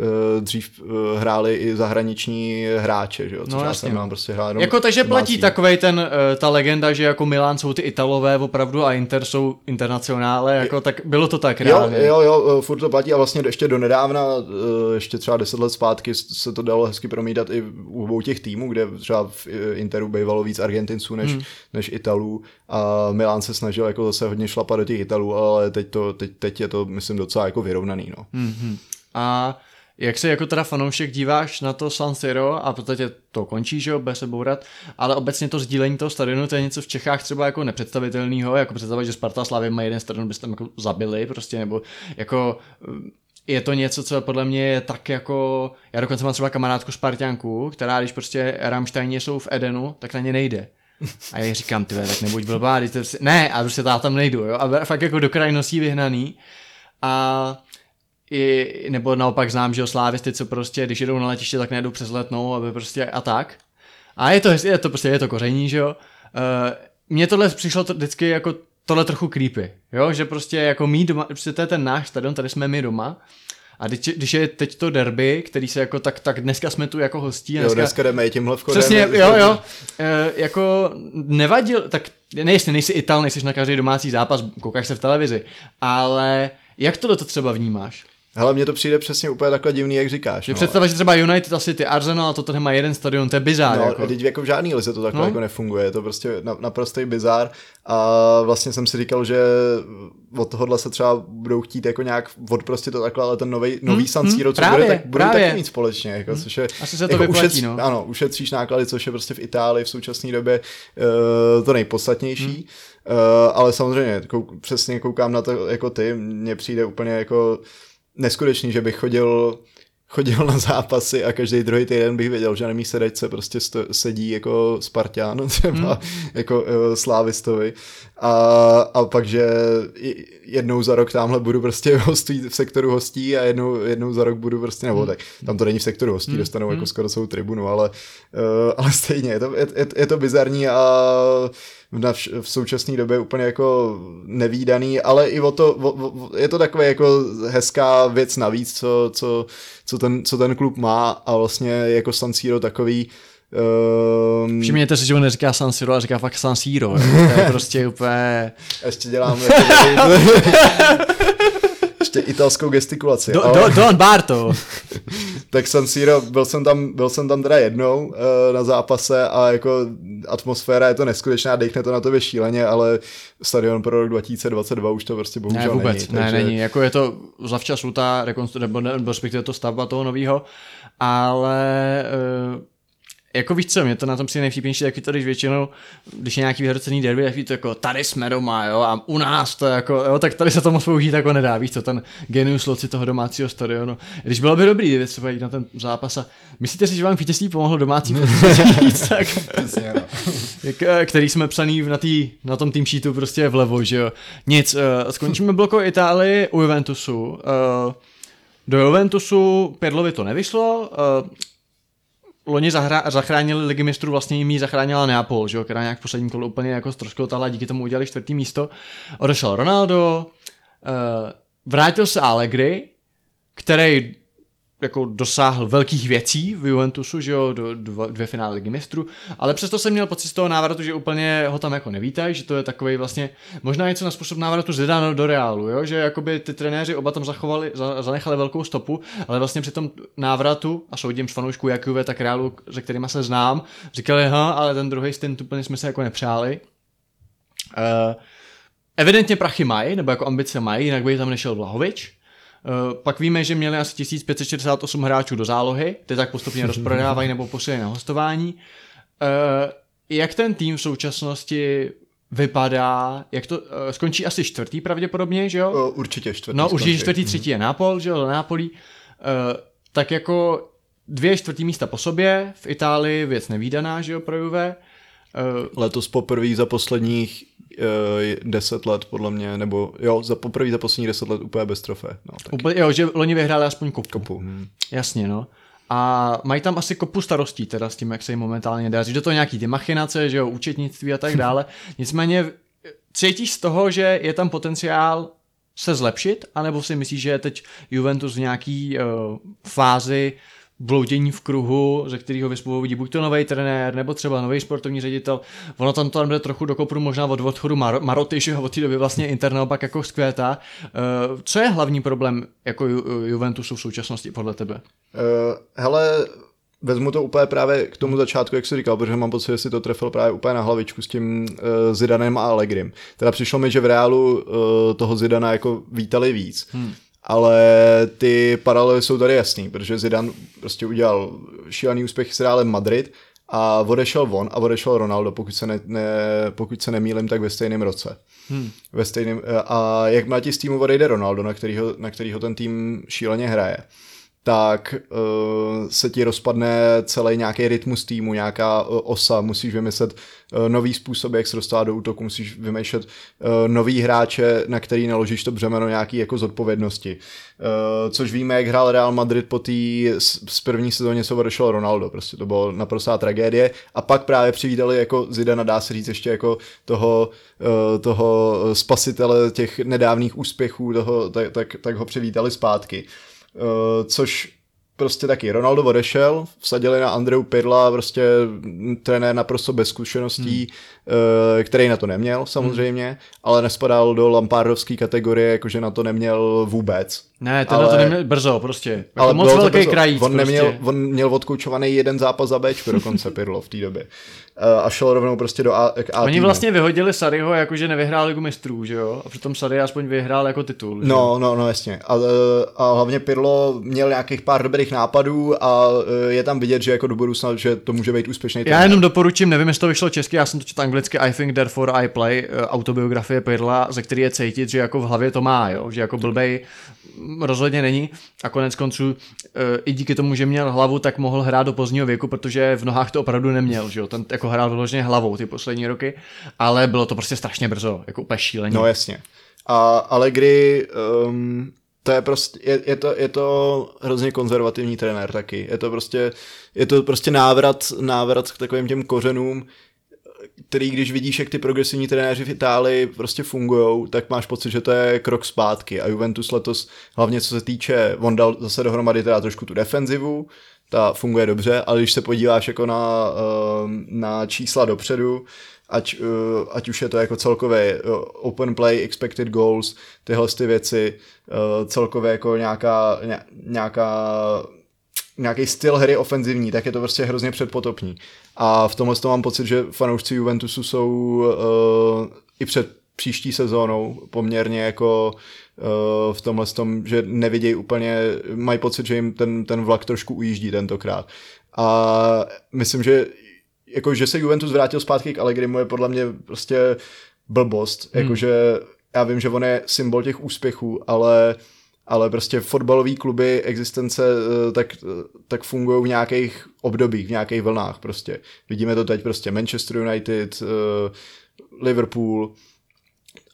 Eh, dřív eh, hráli i zahraniční hráče, že jo, což no, já jsem mám prostě hrál jenom Jako takže platí takovej ten, eh, ta legenda, že jako Milan jsou ty Italové opravdu a Inter jsou internacionále, jako tak bylo to tak reálně. Jo, jo, jo, furt to platí a vlastně ještě do nedávna, ještě třeba deset let zpátky se to dalo hezky promítat i u obou těch týmů, kde třeba v Interu bývalo víc Argentinců než, hmm. než Italů a Milan se snažil jako zase hodně šlapat do těch Italů, ale teď, to, teď, teď je to, myslím, docela jako vyrovnaný, no. Hmm. A jak se jako teda fanoušek díváš na to San Siro a v podstatě to končí, že jo, bude se bourat, ale obecně to sdílení toho stadionu, to je něco v Čechách třeba jako nepředstavitelného, jako představit, že Sparta a Slavě má jeden stadion, byste tam jako zabili prostě, nebo jako eh, je to něco, co podle mě je tak jako, já dokonce mám třeba kamarádku Spartianku, která když prostě Rammsteině jsou v Edenu, tak na ně nejde. A já říkám, ty tak nebuď blbá, to prostě, ne, a prostě já tam nejdu, jo, a fakt jako do krajností vyhnaný. A i, nebo naopak znám, že slávisty, co prostě, když jedou na letiště, tak nejedou přes letnou, aby prostě a tak. A je to, je to prostě, je to koření, že jo. Uh, mně tohle přišlo to vždycky jako tohle trochu creepy, jo, že prostě jako mý doma, prostě to je ten náš stadion, tady jsme my doma, a když, když je teď to derby, který se jako tak, tak dneska jsme tu jako hostí. Dneska, jo, dneska jdeme i tímhle vchodem. Přesně, jo, jo. E, jako nevadil, tak nejsi, nejsi Ital, nejsi na každý domácí zápas, koukáš se v televizi, ale jak tohle to třeba vnímáš? Hele, mně to přijde přesně úplně takhle divný, jak říkáš. No. představa, že třeba United asi ty Arsenal a to má jeden stadion, to je bizár. No, jako. teď jako v žádný lize to takhle no. jako nefunguje, je to prostě naprostý bizár a vlastně jsem si říkal, že od tohohle se třeba budou chtít jako nějak odprostit to takhle, ale ten nový, nový hmm, San Siro, hmm, co právě, bude, tak, bude taky mít společně, jako, hmm. což je, Asi se to jako vyplatí, ušetří, no. Ano, ušetříš náklady, což je prostě v Itálii v současné době uh, to nejpodstatnější. Hmm. Uh, ale samozřejmě, kou, přesně koukám na to jako ty, mně přijde úplně jako neskutečný, že bych chodil chodil na zápasy a každý druhý týden bych věděl, že na mý sedačce prostě sto, sedí jako Spartian, třeba hmm. jako uh, Slávistovi a, a pak, že jednou za rok tamhle budu prostě hostí v sektoru hostí a jednou, jednou za rok budu prostě, nebo hmm. tak, tam to není v sektoru hostí, hmm. dostanou jako hmm. jako skoro celou tribunu, ale, uh, ale stejně, je to, je, je to bizarní a v, v současné době úplně jako nevýdaný, ale i o to, o, o, je to takové jako hezká věc navíc, co, co, co, ten, co ten klub má a vlastně jako San Siro takový, Um, Všimněte si, že on neříká San Siro, ale říká fakt San Siro. to je prostě úplně... Ještě dělám ještě italskou gestikulaci. Do, ale... do, Don Barto. tak San Siro, byl jsem tam, byl jsem tam teda jednou uh, na zápase a jako atmosféra je to neskutečná, dechne to na tobě šíleně, ale stadion pro rok 2022 už to prostě bohužel Ne, vůbec, není. ne, není. Jako je to zavčasu ta rekonstru, nebo, ne, nebo respektive to stavba toho nového, ale uh, jako víš co, mě to na tom si nejvtipnější taky to, když většinou, když je nějaký vyhrocený derby, tak to jako tady jsme doma, jo, a u nás to jako, jo, tak tady se to moc použít jako nedá, víš co, ten genius loci toho domácího stadionu. Když bylo by dobrý, kdyby třeba jít na ten zápas a myslíte si, že vám vítězství pomohlo domácí tak, jak, eh, který jsme psaný na, tý, na tom tým sheetu prostě vlevo, že jo. Nic, uh, skončíme bloko Itálii u Juventusu. Uh, do Juventusu Pirlovi to nevyšlo, uh, loni zahra- zachránili ligy mistrů, vlastně jim ji zachránila Neapol, že jo, která nějak v posledním kole úplně jako ztroskotala, díky tomu udělali čtvrtý místo. Odešel Ronaldo, uh, vrátil se Allegri, který jako dosáhl velkých věcí v Juventusu, že jo, do, dvě finále ligy mistrů, ale přesto jsem měl pocit z toho návratu, že úplně ho tam jako nevítají, že to je takový vlastně, možná něco na způsob návratu Zidane do Reálu, jo, že jakoby ty trenéři oba tam zachovali, za, zanechali velkou stopu, ale vlastně při tom návratu, a soudím z fanoušků jak Juve, tak Reálu, se kterými se znám, říkali, ha, ale ten druhý stint úplně jsme se jako nepřáli. Uh, evidentně prachy mají, nebo jako ambice mají, jinak by tam nešel Vlahovič, pak víme, že měli asi 1568 hráčů do zálohy, ty tak postupně rozprodávají nebo posílají na hostování. Uh, jak ten tým v současnosti vypadá, jak to, uh, skončí asi čtvrtý pravděpodobně, že jo? Určitě čtvrtý. No, určitě čtvrtý, třetí je Nápol, že jo, Nápolí. Uh, tak jako dvě čtvrtý místa po sobě, v Itálii věc nevýdaná, že jo, pro Juve. Uh, Letos poprvé za posledních uh, deset let, podle mě, nebo jo, za poprvé za posledních deset let úplně bez trofé. No, tak úplně, jo, že loni vyhráli aspoň kupu. kopu. Hm. Jasně, no. A mají tam asi kopu starostí teda s tím, jak se jim momentálně daří. Že to nějaký ty machinace, že jo, účetnictví a tak dále. Nicméně cítíš z toho, že je tam potenciál se zlepšit, anebo si myslíš, že je teď Juventus v nějaký uh, fázi bloudění v kruhu, ze kterého vyspovu vidí buď to nový trenér, nebo třeba nový sportovní ředitel. Ono tam to bude trochu do kopru možná od odchodu Mar- Maroty, že od té doby vlastně Inter naopak jako zkvétá. Uh, co je hlavní problém jako Ju- Juventusu v současnosti podle tebe? Uh, hele, vezmu to úplně právě k tomu začátku, jak jsi říkal, protože mám pocit, že si to trefil právě úplně na hlavičku s tím uh, Zidanem a Allegrim. Teda přišlo mi, že v reálu uh, toho Zidana jako vítali víc. Hmm. Ale ty paralely jsou tady jasný, protože Zidan prostě udělal šílený úspěch s Realem Madrid a odešel von a odešel Ronaldo, pokud se, ne, ne, pokud se nemýlim, tak ve stejném roce. Hmm. Ve stejném, a jak má ti z týmu odejde Ronaldo, na kterýho, na kterýho ten tým šíleně hraje, tak uh, se ti rozpadne celý nějaký rytmus týmu, nějaká uh, osa, musíš vymyslet uh, nový způsob, jak se dostat do útoku, musíš vymýšlet uh, nový hráče, na který naložíš to břemeno nějaký jako zodpovědnosti. Uh, což víme, jak hrál Real Madrid po té z první sezóně, co odešel Ronaldo, prostě to bylo naprostá tragédie a pak právě přivítali jako Zidana, dá se říct ještě jako toho, uh, toho spasitele těch nedávných úspěchů, toho, tak, tak, tak ho přivítali zpátky. Uh, což prostě taky Ronaldo odešel, vsadili na Andreu Pirla, prostě trenér naprosto bez zkušeností, hmm. Který na to neměl samozřejmě, hmm. ale nespadal do Lampardovské kategorie, jakože na to neměl vůbec. Ne, ten ale, na to neměl brzo prostě. Jako ale moc velký krajíc on, prostě. neměl, on měl odkoučovaný jeden zápas za Bčko dokonce Pirlo v té době. Uh, a šel rovnou prostě do A, k A Oni týmu. vlastně vyhodili Saryho, jakože nevyhrál ligu mistrů, že jo? A přitom Sary aspoň vyhrál jako titul. že? No, no, no, jasně. A, eh, a hlavně Pirlo měl nějakých pár dobrých nápadů a eh, je tam vidět, že jako do budoucna, že to může být úspěšný. Já jenom doporučím, nevím, jestli to vyšlo česky, já jsem to četl anglicky, I think therefore I play, eh, autobiografie Pirla, ze který je cítit, že jako v hlavě to má, jo? že jako blbej rozhodně není a konec konců eh, i díky tomu, že měl hlavu, tak mohl hrát do pozdního věku, protože v nohách to opravdu neměl, že jo? ten jako hrál vyloženě hlavou ty poslední roky, ale bylo to prostě strašně brzo, jako úplně šíleně. No jasně. A Allegri, um, to je prostě, je, je, to, je to hrozně konzervativní trenér taky. Je to prostě, je to prostě návrat, návrat k takovým těm kořenům, který když vidíš, jak ty progresivní trenéři v Itálii prostě fungují, tak máš pocit, že to je krok zpátky. A Juventus letos, hlavně co se týče, on dal zase dohromady teda trošku tu defenzivu, ta funguje dobře, ale když se podíváš jako na, ehm, na čísla dopředu, ať, eh, ať už je to jako celkově eh, open play, expected goals, tyhle ty věci, eh, celkově jako nějaká, ně- nějaká nějaký styl hry ofenzivní, tak je to prostě hrozně předpotopní. A v tomhle tom mám pocit, že fanoušci Juventusu jsou uh, i před příští sezónou poměrně jako uh, v tomhle tom, že nevidějí úplně, mají pocit, že jim ten, ten vlak trošku ujíždí tentokrát. A myslím, že jako, že se Juventus vrátil zpátky k Allegrimu je podle mě prostě blbost, hmm. jakože já vím, že on je symbol těch úspěchů, ale ale prostě fotbalové kluby existence eh, tak, tak fungují v nějakých obdobích, v nějakých vlnách prostě. Vidíme to teď prostě Manchester United, eh, Liverpool,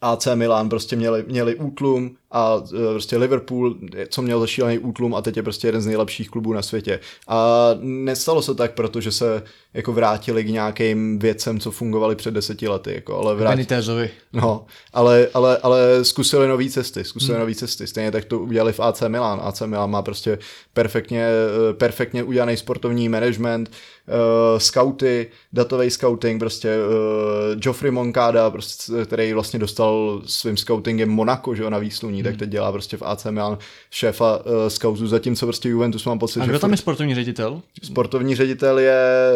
AC Milan prostě měli, měli útlum a e, prostě Liverpool, co měl zašílený útlum a teď je prostě jeden z nejlepších klubů na světě. A nestalo se tak, protože se jako vrátili k nějakým věcem, co fungovaly před deseti lety. Jako, ale vrát... Benitezovi. No, ale, ale, ale zkusili nové cesty, zkusili hmm. nové cesty. Stejně tak to udělali v AC Milan. AC Milan má prostě perfektně, e, perfektně udělaný sportovní management, uh, scouty, datový scouting, prostě uh, Geoffrey Moncada, prostě, který vlastně dostal svým scoutingem Monaco, že jo, na výsluní, hmm. tak teď dělá prostě v AC Milan šéfa uh, scoutu, zatímco prostě Juventus mám pocit, A že kdo tam furt- je sportovní ředitel? Sportovní ředitel je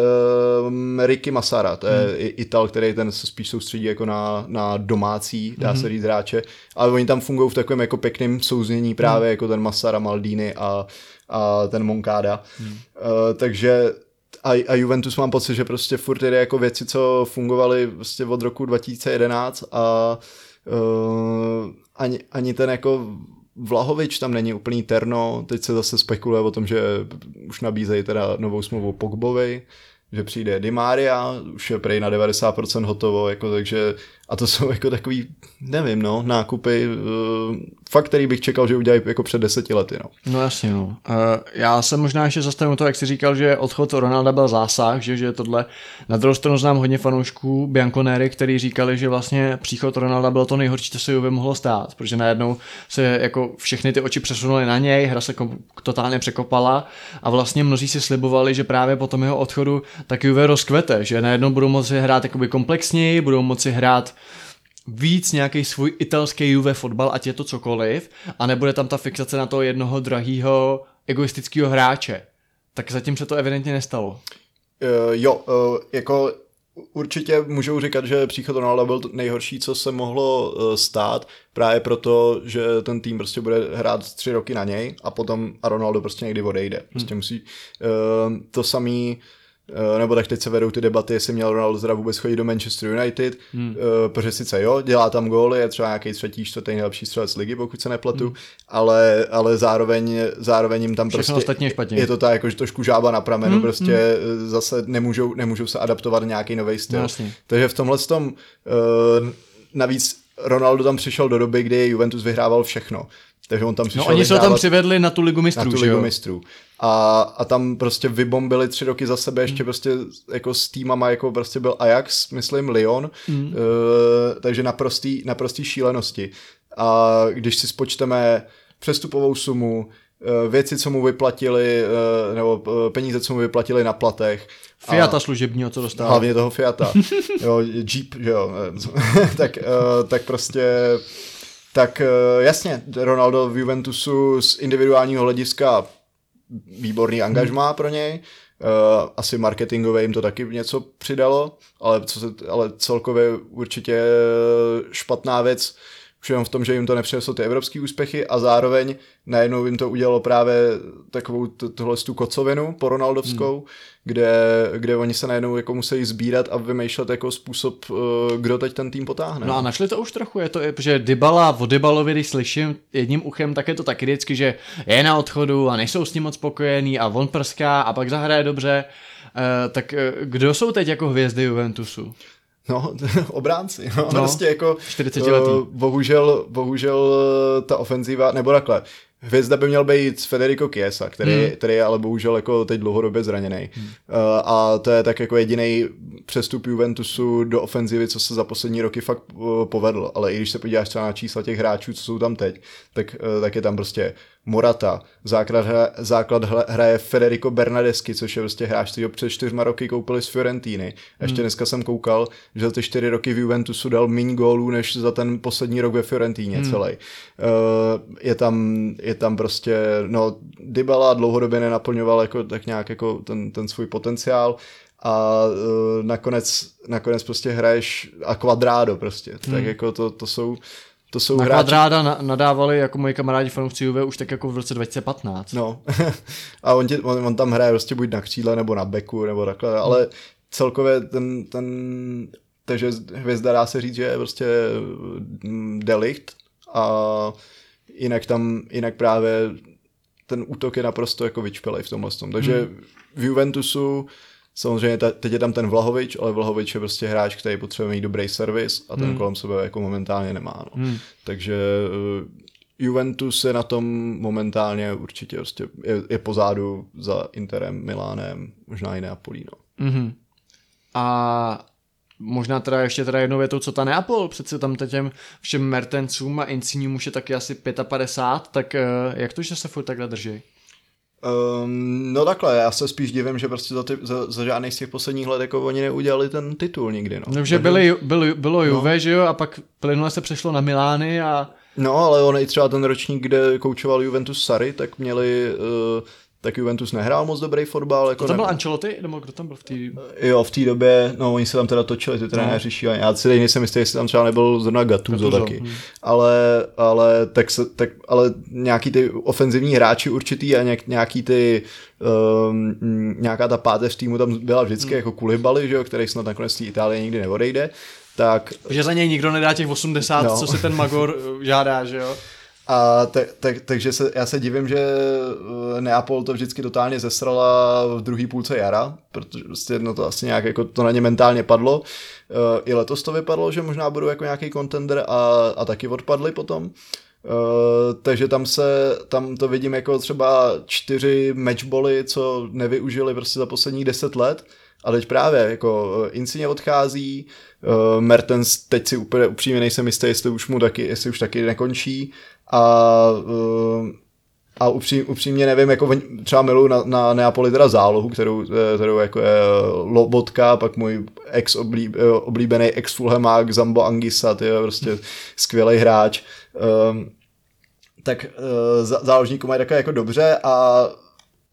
uh, Ricky Masara, to je hmm. Ital, který ten se spíš soustředí jako na, na domácí, dá se říct hráče, ale oni tam fungují v takovém jako pěkném souznění právě hmm. jako ten Masara, Maldini a, a ten Moncada. Hmm. Uh, takže a, a Juventus mám pocit, že prostě furt jde jako věci, co fungovaly prostě od roku 2011 a uh, ani, ani ten jako Vlahovič tam není úplný terno, teď se zase spekuluje o tom, že už nabízejí teda novou smlouvu Pogbovi, že přijde Di Maria, už je prej na 90% hotovo, jako, takže a to jsou jako takový, nevím, no, nákupy, uh, fakt, který bych čekal, že udělají jako před deseti lety, no. No jasně, no. Uh, já jsem možná ještě zastavil to, jak jsi říkal, že odchod Ronalda byl zásah, že, že tohle. Na druhou stranu znám hodně fanoušků Bianconeri, který říkali, že vlastně příchod Ronalda bylo to nejhorší, co se Juve mohlo stát, protože najednou se jako všechny ty oči přesunuly na něj, hra se kom- totálně překopala a vlastně mnozí si slibovali, že právě po tom jeho odchodu tak Juve rozkvete, že najednou budou moci hrát komplexněji, budou moci hrát víc nějaký svůj italský Juve fotbal, ať je to cokoliv, a nebude tam ta fixace na toho jednoho drahého egoistického hráče. Tak zatím se to evidentně nestalo. Uh, jo, uh, jako určitě můžou říkat, že příchod Ronalda byl nejhorší, co se mohlo uh, stát, právě proto, že ten tým prostě bude hrát tři roky na něj a potom a Ronaldo prostě někdy odejde. Prostě musí uh, to samý nebo tak teď se vedou ty debaty, jestli měl Ronaldo teda vůbec chodit do Manchester United, hmm. uh, protože sice jo, dělá tam góly, je třeba nějaký třetí, čtvrtý nejlepší střelec ligy, pokud se nepletu, hmm. ale, ale zároveň, zároveň jim tam Všechno prostě je špatně. je to tak, jako že trošku žába na pramenu, Hmm, prostě hmm. zase nemůžou, nemůžou se adaptovat na nějaký nový styl. No, jasně. Takže v tomhle tom uh, navíc Ronaldo tam přišel do doby, kdy Juventus vyhrával všechno. Takže on tam No přišel oni se ho tam přivedli na tu ligu na mistrů, tu že ligu jo? mistrů. A, a tam prostě vybombili tři roky za sebe, ještě prostě jako s týmama, jako prostě byl Ajax, myslím Lyon, mm. uh, takže naprostý, naprostý šílenosti. A když si spočteme přestupovou sumu, věci, co mu vyplatili, uh, nebo uh, peníze, co mu vyplatili na platech, Fiata služebního, co dostal. Hlavně toho Fiata. jo, Jeep, že jo. tak, tak prostě tak jasně, Ronaldo v Juventusu z individuálního hlediska výborný angažmá pro něj. Asi marketingově jim to taky něco přidalo, ale, co se, ale celkově určitě špatná věc už jenom v tom, že jim to nepřineslo ty evropské úspěchy a zároveň najednou jim to udělalo právě takovou tuhle tu kocovinu po Ronaldovskou, hmm. kde, kde oni se najednou jako musí sbírat a vymýšlet jako způsob, uh, kdo teď ten tým potáhne. No a našli to už trochu, je to, že Dybala, o Dybalovi, když slyším jedním uchem, tak je to taky vždycky, že je na odchodu a nejsou s ním moc spokojený a on prská a pak zahraje dobře. Uh, tak uh, kdo jsou teď jako hvězdy Juventusu? No, obránci. No, No, prostě jako 40letý. eh, bohužel, bohužel eh, ta ofenziva, nebo takhle, hvězda by měl být Federico Chiesa, který, hmm. který je ale bohužel jako teď dlouhodobě zraněný. Hmm. Uh, a to je tak jako jediný přestup Juventusu do ofenzivy, co se za poslední roky fakt uh, povedl, ale i když se podíváš třeba na čísla těch hráčů, co jsou tam teď, tak, uh, tak je tam prostě Morata, základ, hra, základ hra- hraje Federico Bernadeschi, což je prostě hráč, který ho před čtyřma roky koupili z Fiorentíny. A ještě dneska jsem koukal, že za ty čtyři roky v Juventusu dal méně gólů, než za ten poslední rok ve Fiorentíně hmm. celý. Uh, je, tam, je tam prostě, no, Dybala dlouhodobě nenaplňoval jako, tak nějak jako ten, ten svůj potenciál a uh, nakonec, nakonec prostě hraješ a Quadrado prostě, hmm. tak jako to, to jsou to jsou Na hráči, kvadráda na, nadávali jako moji kamarádi fanoušci Juve už tak jako v roce 2015. No, a on, tě, on, on tam hraje prostě buď na křídle nebo na beku nebo takhle, ale celkově ten, ten takže hvězda dá se říct, že je prostě mm, delikt a jinak tam, jinak právě ten útok je naprosto jako vyčpělej v tomhle tom. Takže hmm. v Juventusu samozřejmě ta, teď je tam ten Vlahovič, ale Vlahovič je prostě hráč, který potřebuje mít dobrý servis a ten hmm. kolem sebe jako momentálně nemá. No. Hmm. Takže uh, Juventus je na tom momentálně určitě prostě je, je pozadu za Interem, Milánem, možná i Neapolí. No. Mm-hmm. A možná teda ještě teda jednou větou, co ta Neapol, přece tam těm všem Mertencům a Insignium už je taky asi 55, tak eh, jak to, že se furt takhle drží? Um, no takhle, já se spíš divím, že prostě za, ty, za, za žádný z těch posledních let jako oni neudělali ten titul nikdy. No, No, že byly, byly, bylo Juve, no. že jo, a pak plynule se přešlo na Milány a No, ale on i třeba ten ročník, kde koučoval Juventus Sary, tak měli, uh, tak Juventus nehrál moc dobrý fotbal. Jako to tam ne... byl Ancelotti, nebo kdo tam byl v té... Jo, v té době, no oni se tam teda točili, ty trenéři no. Já si teď nejsem jistý, jestli tam třeba nebyl zrovna Gattuso, Gattuso, taky. hm. Ale, ale, tak se, tak, ale nějaký ty ofenzivní hráči určitý a nějak, nějaký ty um, nějaká ta páteř týmu tam byla vždycky jako Koulibaly, že jo, který snad nakonec z té Itálie nikdy neodejde. Tak Že za něj nikdo nedá těch 80, No. co si ten Magor žádá, že jo? A tak, tak, takže se, já se divím, že eh, Neapol to vždycky totálně zesrala v druhé půlce jara, protože prostě no to asi nějak jako to na ně mentálně padlo. Eh, I letos to vypadlo, že možná budou jako nějaký contender a, a taky odpadli potom. Uh, takže tam se, tam to vidím jako třeba čtyři matchboly, co nevyužili prostě za posledních deset let. A teď právě jako Insigne odchází, uh, Mertens teď si úplně upřímně nejsem jistý, jestli už mu taky, jestli už taky nekončí a uh, a upřím, upřímně nevím, jako třeba miluju na, na Neapoli teda zálohu, kterou, eh, kterou jako je Lobotka, pak můj ex oblíb, eh, oblíbený ex Fulhamák Zambo Angisa, ty je prostě skvělý hráč. Um, tak záložníků mají takové jako dobře, a,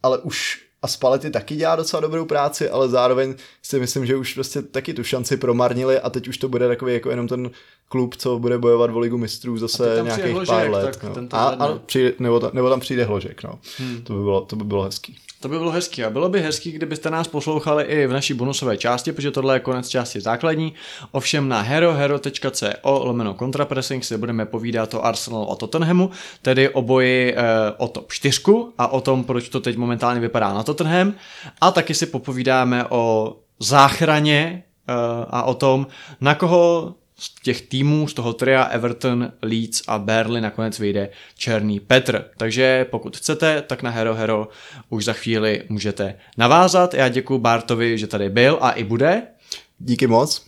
ale už a Spalletti taky dělá docela dobrou práci, ale zároveň si myslím, že už prostě taky tu šanci promarnili a teď už to bude takový jako jenom ten klub, co bude bojovat o ligu mistrů zase tam nějakých Hložek, pár let. tak no. a, a přijde, nebo, ta, nebo tam přijde Hložek, no. Hmm. To, by bylo, to by bylo hezký. To by bylo hezký a bylo by hezký, kdybyste nás poslouchali i v naší bonusové části, protože tohle je konec části základní. Ovšem na herohero.co lomeno kontrapressing si budeme povídat o Arsenalu a Tottenhamu, tedy o boji e, o top 4 a o tom, proč to teď momentálně vypadá na Tottenham. A taky si popovídáme o záchraně e, a o tom, na koho z těch týmů, z toho tria Everton, Leeds a Burnley nakonec vyjde Černý Petr. Takže pokud chcete, tak na Hero Hero už za chvíli můžete navázat. Já děkuji Bartovi, že tady byl a i bude. Díky moc.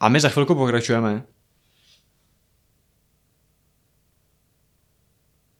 A my za chvilku pokračujeme.